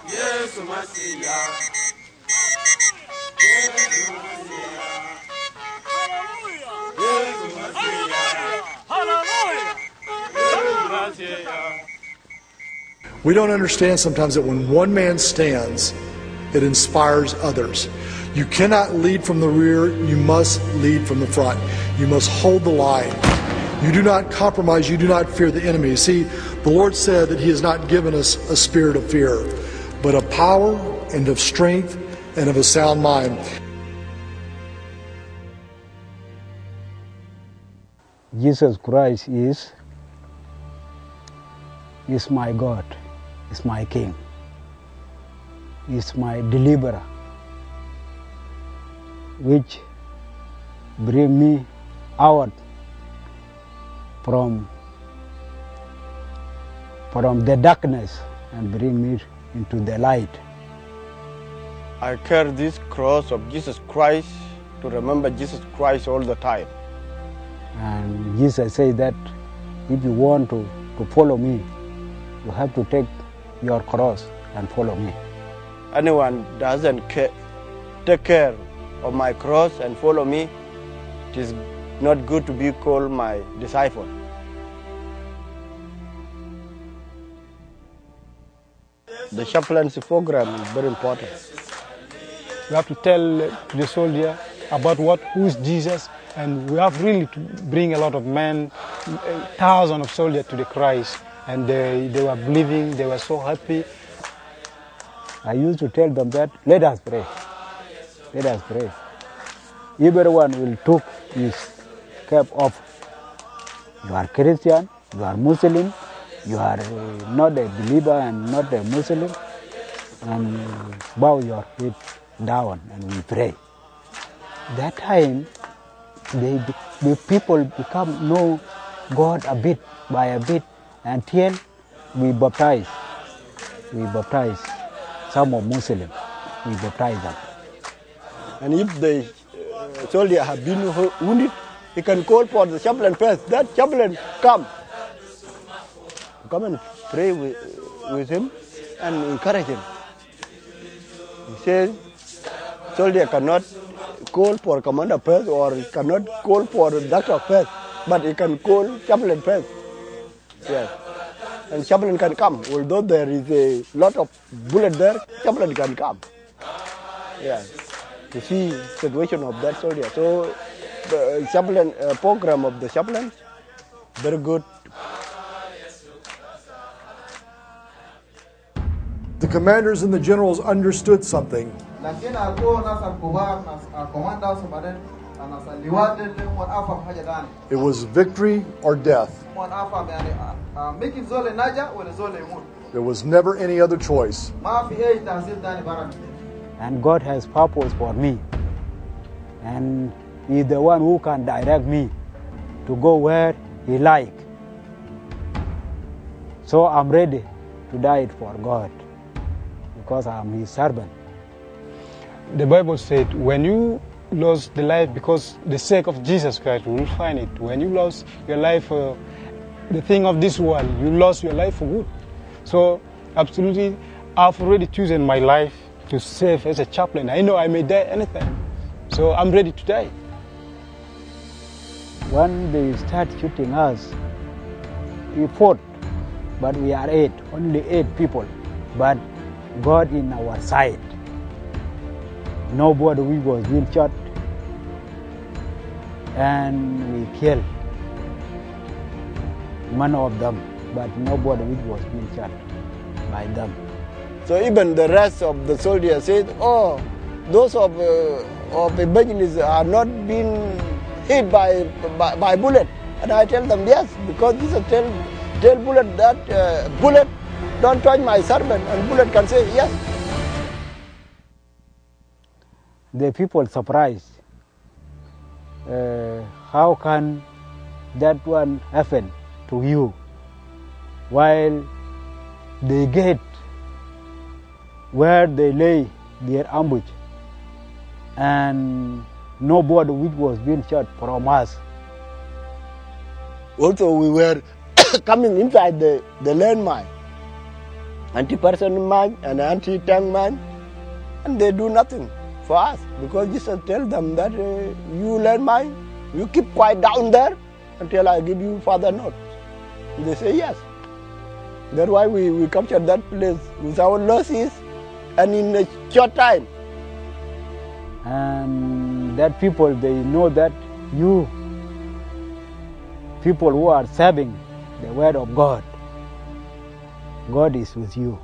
Yes, We don't understand sometimes that when one man stands, it inspires others. You cannot lead from the rear, you must lead from the front. You must hold the line. You do not compromise, you do not fear the enemy. See, the Lord said that He has not given us a spirit of fear, but of power and of strength and of a sound mind. Jesus Christ is is my God is my King, is my deliverer, which bring me out from from the darkness and bring me into the light. I carry this cross of Jesus Christ to remember Jesus Christ all the time. And Jesus said that if you want to, to follow me, you have to take your cross and follow me. Anyone doesn't care, take care of my cross and follow me, it is not good to be called my disciple. The chaplaincy program is very important. You have to tell the soldier about what who's Jesus, and we have really to bring a lot of men, thousands of soldiers to the Christ, and they, they were believing, they were so happy. I used to tell them that let us pray. Let us pray. Everyone will take his cap off. You are Christian, you are Muslim, you are uh, not a believer and not a Muslim, and bow your head down and we pray. That time, they, the people become know God a bit by a bit until we baptize. We baptize some of Muslims. We baptize them. And if the uh, soldier have been wounded, he can call for the chaplain first. That chaplain come. Come and pray with, with him and encourage him. He says, soldier cannot call for commander first or cannot call for doctor first, but he can call chaplain first. Yes. And chaplain can come. Although there is a lot of bullet there, chaplain can come. Yes. To see situation of that soldier. So the chaplain uh, program of the chaplain, very good. The commanders and the generals understood something. Lakini alikuwa nasa kubar nas komanda su baden nasa liwadin mon haja dani It was victory or death. mon afam yani ah, ah, miki zole naja wala zole mut There was never any other choice. ma fi age dani baram And God has purpose for me. And He's the one who can direct me to go where He like. So I'm ready to die for God because I'm His servant. The Bible said, when you lost the life because the sake of Jesus Christ, you will find it. When you lost your life for the thing of this world, you lost your life for good. So, absolutely, I've already chosen my life to serve as a chaplain. I know I may die anytime. So, I'm ready to die. When they start shooting us, we fought, but we are eight, only eight people. But God in our side. Nobody we was being shot, and we killed many of them, but nobody was being shot by them. So even the rest of the soldiers said, oh, those of, uh, of evangelists are not being hit by, by, by bullet. And I tell them, yes, because Jesus tell, tell bullet that, uh, bullet, don't touch my servant. And bullet can say, yes. The people surprised. Uh, how can that one happen to you? While they get where they lay their ambush and nobody which was being shot from us. Also, we were coming inside the, the landmine, anti-person mine and anti-tank mine, and they do nothing us because Jesus tell them that uh, you mine, you keep quiet down there until I give you further note. They say yes. That's why we, we captured that place with our losses and in a short time. and that people they know that you people who are serving the word of god god is with you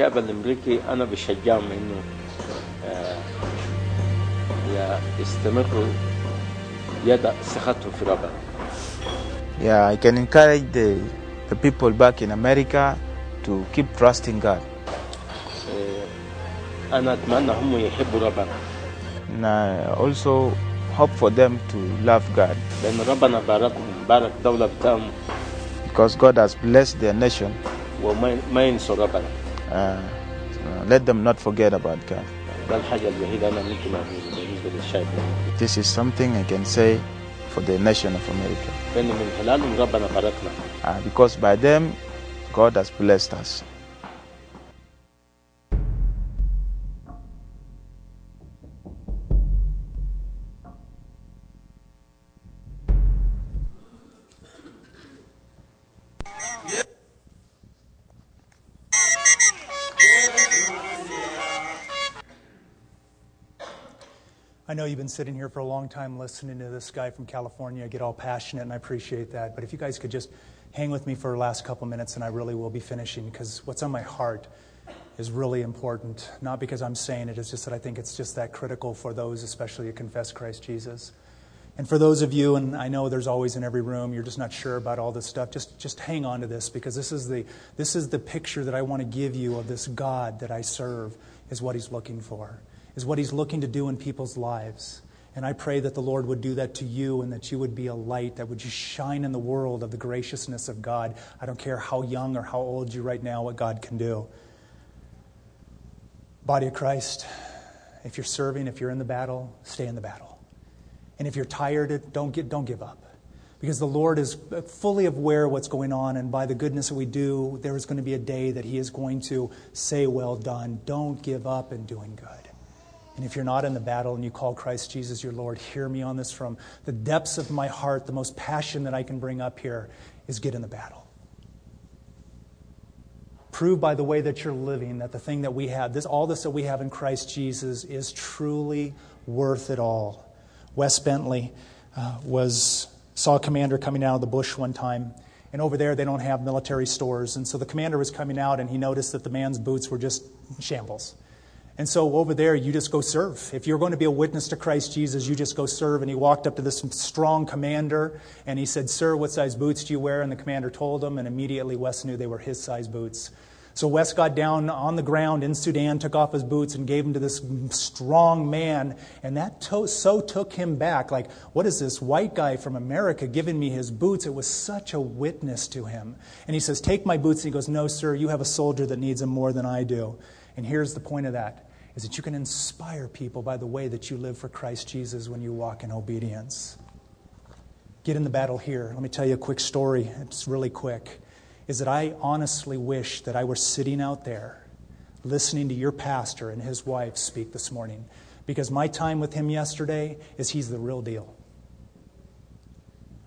الشعب الامريكي أنا بشجعهم انه آه، يستمروا يضع ثقتهم في ربنا Yeah, I can encourage the, the people back in America to keep trusting God. آه، أنا اتمنى هم يحبوا ربنا And I also hope for them to love God لأن ربنا باركهم بارك الدولة بتاعهم because God has blessed their nation. وما ما ينسوا ربنا Uh, let them not forget about God. This is something I can say for the nation of America. Uh, because by them, God has blessed us. I know you've been sitting here for a long time listening to this guy from California get all passionate, and I appreciate that. But if you guys could just hang with me for the last couple minutes, and I really will be finishing because what's on my heart is really important. Not because I'm saying it, it's just that I think it's just that critical for those, especially who confess Christ Jesus. And for those of you, and I know there's always in every room, you're just not sure about all this stuff, just, just hang on to this because this is, the, this is the picture that I want to give you of this God that I serve, is what He's looking for, is what He's looking to do in people's lives. And I pray that the Lord would do that to you and that you would be a light that would just shine in the world of the graciousness of God. I don't care how young or how old you right now, what God can do. Body of Christ, if you're serving, if you're in the battle, stay in the battle. And if you're tired, don't, get, don't give up. Because the Lord is fully aware of what's going on, and by the goodness that we do, there is going to be a day that He is going to say, Well done. Don't give up in doing good. And if you're not in the battle and you call Christ Jesus your Lord, hear me on this from the depths of my heart. The most passion that I can bring up here is get in the battle. Prove by the way that you're living that the thing that we have, this, all this that we have in Christ Jesus, is truly worth it all. Wes Bentley uh, was saw a commander coming out of the bush one time, and over there they don't have military stores, and so the commander was coming out and he noticed that the man's boots were just shambles. And so over there, you just go serve. If you're going to be a witness to Christ Jesus, you just go serve. And he walked up to this strong commander and he said, Sir, what size boots do you wear? And the commander told him, and immediately Wes knew they were his size boots. So Wes got down on the ground in Sudan, took off his boots, and gave them to this strong man. And that to- so took him back. Like, what is this white guy from America giving me his boots? It was such a witness to him. And he says, Take my boots. And he goes, No, sir, you have a soldier that needs them more than I do. And here's the point of that is that you can inspire people by the way that you live for Christ Jesus when you walk in obedience. Get in the battle here. Let me tell you a quick story. It's really quick. Is that I honestly wish that I were sitting out there listening to your pastor and his wife speak this morning. Because my time with him yesterday is he's the real deal.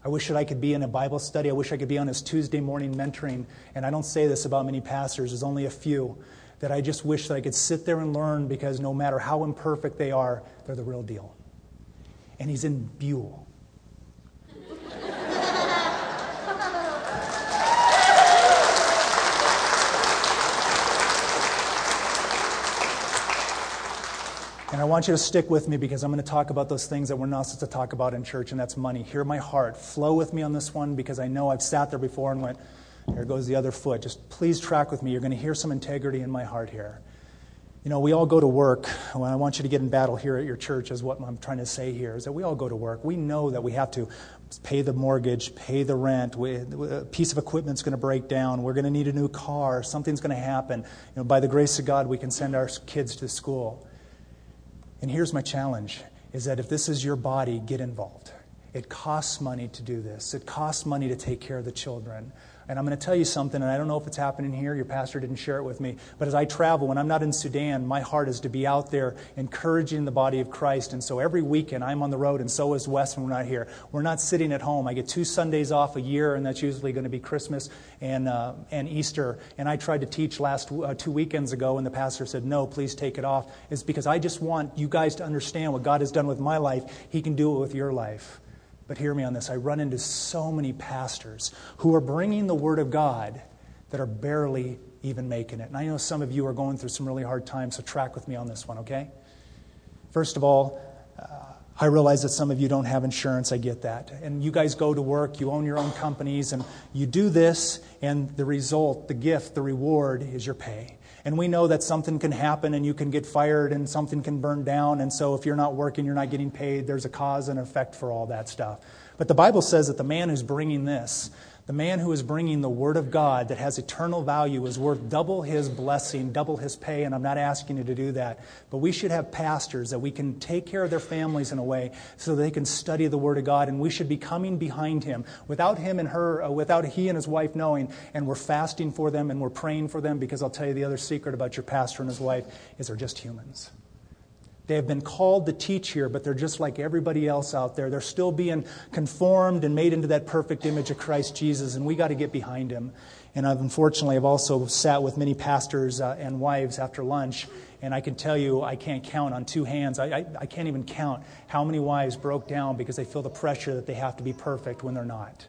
I wish that I could be in a Bible study. I wish I could be on his Tuesday morning mentoring. And I don't say this about many pastors, there's only a few that I just wish that I could sit there and learn because no matter how imperfect they are, they're the real deal. And he's in Buell. And I want you to stick with me because I'm going to talk about those things that we're not supposed to talk about in church, and that's money. Hear my heart. Flow with me on this one because I know I've sat there before and went, there goes the other foot. Just please track with me. You're going to hear some integrity in my heart here. You know, we all go to work. Well, I want you to get in battle here at your church, is what I'm trying to say here, is that we all go to work. We know that we have to pay the mortgage, pay the rent. We, a piece of equipment's going to break down. We're going to need a new car. Something's going to happen. You know, by the grace of God, we can send our kids to school. And here's my challenge is that if this is your body, get involved. It costs money to do this. It costs money to take care of the children. And I'm going to tell you something, and I don't know if it's happening here. Your pastor didn't share it with me. But as I travel, when I'm not in Sudan, my heart is to be out there encouraging the body of Christ. And so every weekend I'm on the road, and so is Wes when we're not here. We're not sitting at home. I get two Sundays off a year, and that's usually going to be Christmas and, uh, and Easter. And I tried to teach last uh, two weekends ago, and the pastor said, No, please take it off. It's because I just want you guys to understand what God has done with my life, He can do it with your life. But hear me on this. I run into so many pastors who are bringing the Word of God that are barely even making it. And I know some of you are going through some really hard times, so track with me on this one, okay? First of all, uh, I realize that some of you don't have insurance. I get that. And you guys go to work, you own your own companies, and you do this, and the result, the gift, the reward is your pay. And we know that something can happen and you can get fired and something can burn down. And so if you're not working, you're not getting paid. There's a cause and effect for all that stuff. But the Bible says that the man who's bringing this, the man who is bringing the Word of God that has eternal value is worth double his blessing, double his pay, and I'm not asking you to do that. But we should have pastors that we can take care of their families in a way so they can study the Word of God, and we should be coming behind him without him and her, uh, without he and his wife knowing, and we're fasting for them and we're praying for them because I'll tell you the other secret about your pastor and his wife is they're just humans. They have been called to teach here, but they're just like everybody else out there. They're still being conformed and made into that perfect image of Christ Jesus, and we got to get behind him. And I've, unfortunately, I've also sat with many pastors uh, and wives after lunch, and I can tell you, I can't count on two hands. I, I, I can't even count how many wives broke down because they feel the pressure that they have to be perfect when they're not.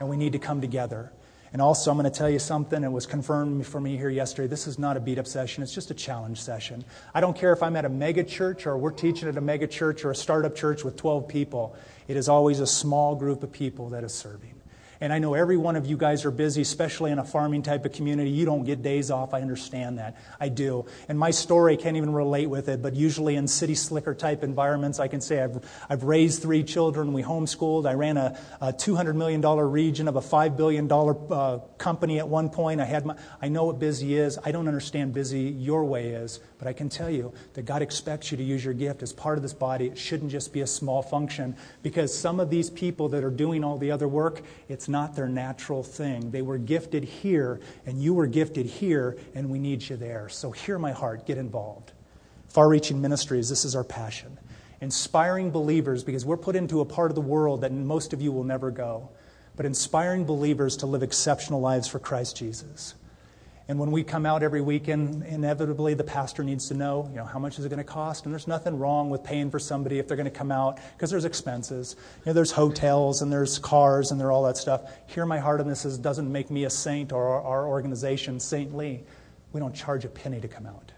And we need to come together. And also, I'm going to tell you something. It was confirmed for me here yesterday. This is not a beat up session, it's just a challenge session. I don't care if I'm at a mega church or we're teaching at a mega church or a startup church with 12 people. It is always a small group of people that is serving. And I know every one of you guys are busy, especially in a farming type of community. You don't get days off. I understand that. I do. And my story can't even relate with it, but usually in city slicker type environments, I can say I've, I've raised three children. We homeschooled. I ran a, a $200 million region of a $5 billion uh, company at one point. I, had my, I know what busy is. I don't understand busy your way is, but I can tell you that God expects you to use your gift as part of this body. It shouldn't just be a small function because some of these people that are doing all the other work, it's not their natural thing. They were gifted here, and you were gifted here, and we need you there. So hear my heart, get involved. Far reaching ministries, this is our passion. Inspiring believers, because we're put into a part of the world that most of you will never go, but inspiring believers to live exceptional lives for Christ Jesus. And when we come out every weekend, inevitably the pastor needs to know, you know, how much is it going to cost? And there's nothing wrong with paying for somebody if they're going to come out because there's expenses. You know, there's hotels and there's cars and there's all that stuff. Hear my heart on this is doesn't make me a saint or our, our organization saintly. We don't charge a penny to come out.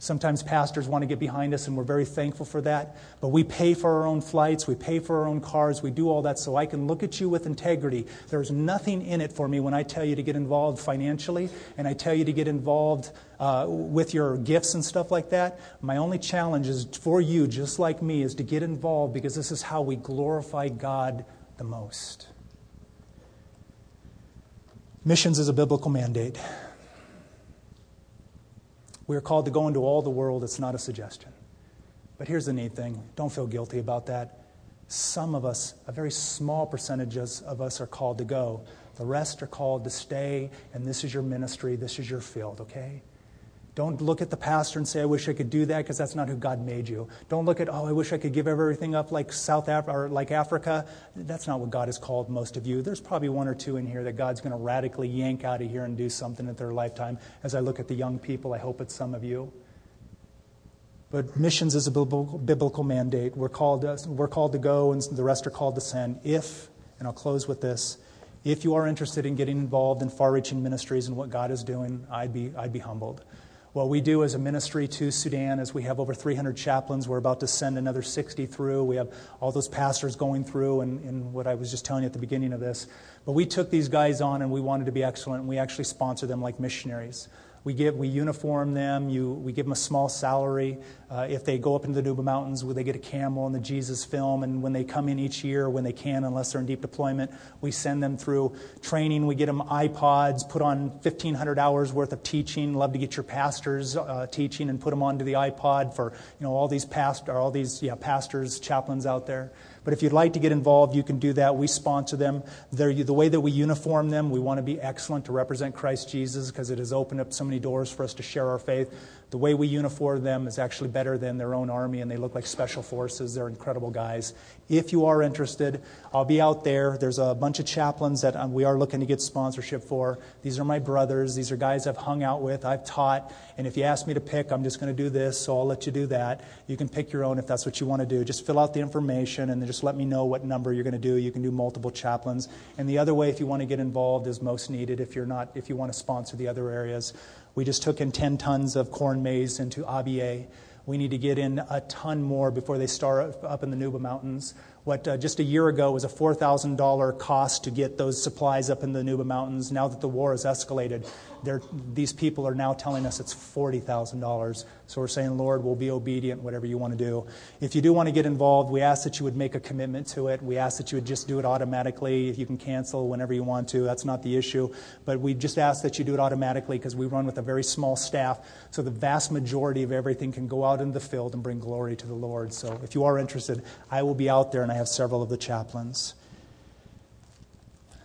Sometimes pastors want to get behind us, and we're very thankful for that. But we pay for our own flights, we pay for our own cars, we do all that so I can look at you with integrity. There's nothing in it for me when I tell you to get involved financially and I tell you to get involved uh, with your gifts and stuff like that. My only challenge is for you, just like me, is to get involved because this is how we glorify God the most. Missions is a biblical mandate. We are called to go into all the world. It's not a suggestion. But here's the neat thing don't feel guilty about that. Some of us, a very small percentage of us, are called to go. The rest are called to stay, and this is your ministry, this is your field, okay? Don't look at the pastor and say, I wish I could do that, because that's not who God made you. Don't look at, oh, I wish I could give everything up like South Africa or like Africa. That's not what God has called most of you. There's probably one or two in here that God's going to radically yank out of here and do something in their lifetime. As I look at the young people, I hope it's some of you. But missions is a biblical mandate. We're called, to, we're called to go, and the rest are called to send. If, and I'll close with this, if you are interested in getting involved in far reaching ministries and what God is doing, I'd be, I'd be humbled. What we do as a ministry to Sudan is we have over 300 chaplains. We're about to send another 60 through. We have all those pastors going through, and, and what I was just telling you at the beginning of this. But we took these guys on and we wanted to be excellent, and we actually sponsor them like missionaries. We, give, we uniform them. You, we give them a small salary. Uh, if they go up into the Nuba Mountains, they get a camel and the Jesus film. And when they come in each year, when they can, unless they're in deep deployment, we send them through training. We get them iPods, put on 1,500 hours worth of teaching. Love to get your pastors uh, teaching and put them onto the iPod for you know all these past all these yeah pastors, chaplains out there. But if you'd like to get involved, you can do that. We sponsor them. They're, the way that we uniform them, we want to be excellent to represent Christ Jesus because it has opened up so many doors for us to share our faith. The way we uniform them is actually better than their own army, and they look like special forces. They're incredible guys. If you are interested, I'll be out there. There's a bunch of chaplains that um, we are looking to get sponsorship for. These are my brothers. These are guys I've hung out with, I've taught. And if you ask me to pick, I'm just going to do this, so I'll let you do that. You can pick your own if that's what you want to do. Just fill out the information and then just let me know what number you're going to do. You can do multiple chaplains. And the other way, if you want to get involved, is most needed. If you're not, if you want to sponsor the other areas, we just took in 10 tons of corn maize into Abyei. We need to get in a ton more before they start up in the Nuba Mountains. What uh, just a year ago was a $4,000 cost to get those supplies up in the Nuba Mountains. Now that the war has escalated, these people are now telling us it's $40,000. So we're saying, Lord, we'll be obedient, whatever you want to do. If you do want to get involved, we ask that you would make a commitment to it. We ask that you would just do it automatically. If you can cancel whenever you want to, that's not the issue. But we just ask that you do it automatically because we run with a very small staff. So the vast majority of everything can go out into the field and bring glory to the Lord. So if you are interested, I will be out there and I have several of the chaplains.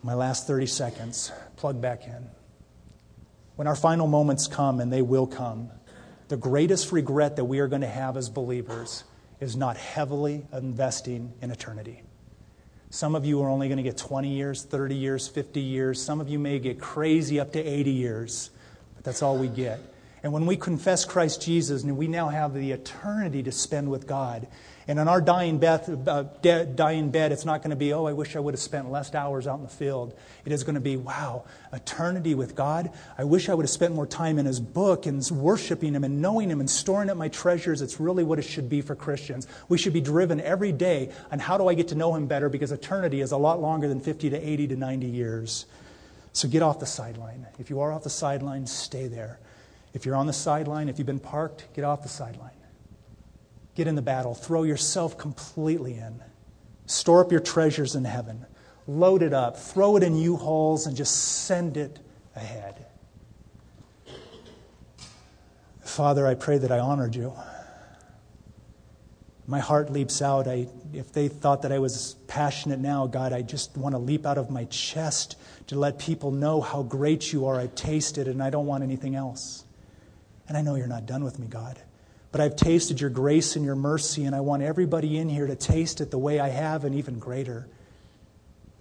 My last 30 seconds, plug back in. When our final moments come, and they will come, The greatest regret that we are going to have as believers is not heavily investing in eternity. Some of you are only going to get 20 years, 30 years, 50 years. Some of you may get crazy up to 80 years, but that's all we get. And when we confess Christ Jesus, and we now have the eternity to spend with God. And on our dying bed, uh, de- dying bed, it's not going to be, oh, I wish I would have spent less hours out in the field. It is going to be, wow, eternity with God. I wish I would have spent more time in His book and worshiping Him and knowing Him and storing up my treasures. It's really what it should be for Christians. We should be driven every day on how do I get to know Him better because eternity is a lot longer than 50 to 80 to 90 years. So get off the sideline. If you are off the sideline, stay there. If you're on the sideline, if you've been parked, get off the sideline. Get in the battle. Throw yourself completely in. Store up your treasures in heaven. Load it up. Throw it in U hauls and just send it ahead. Father, I pray that I honored you. My heart leaps out. I, if they thought that I was passionate now, God, I just want to leap out of my chest to let people know how great you are. I've tasted and I don't want anything else. And I know you're not done with me, God. But I've tasted your grace and your mercy, and I want everybody in here to taste it the way I have and even greater.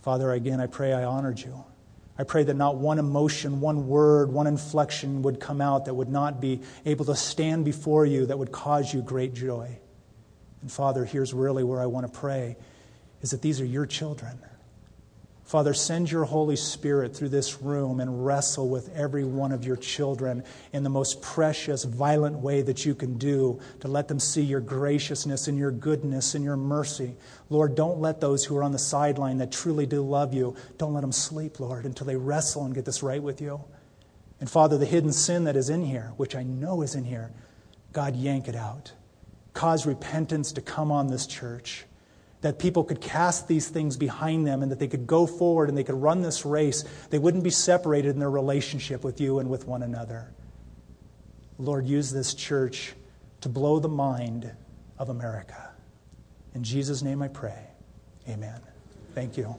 Father, again, I pray I honored you. I pray that not one emotion, one word, one inflection would come out that would not be able to stand before you that would cause you great joy. And Father, here's really where I want to pray is that these are your children. Father, send your Holy Spirit through this room and wrestle with every one of your children in the most precious, violent way that you can do to let them see your graciousness and your goodness and your mercy. Lord, don't let those who are on the sideline that truly do love you, don't let them sleep, Lord, until they wrestle and get this right with you. And Father, the hidden sin that is in here, which I know is in here, God, yank it out. Cause repentance to come on this church that people could cast these things behind them and that they could go forward and they could run this race. They wouldn't be separated in their relationship with you and with one another. Lord, use this church to blow the mind of America. In Jesus' name I pray. Amen. Thank you.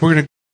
We're going to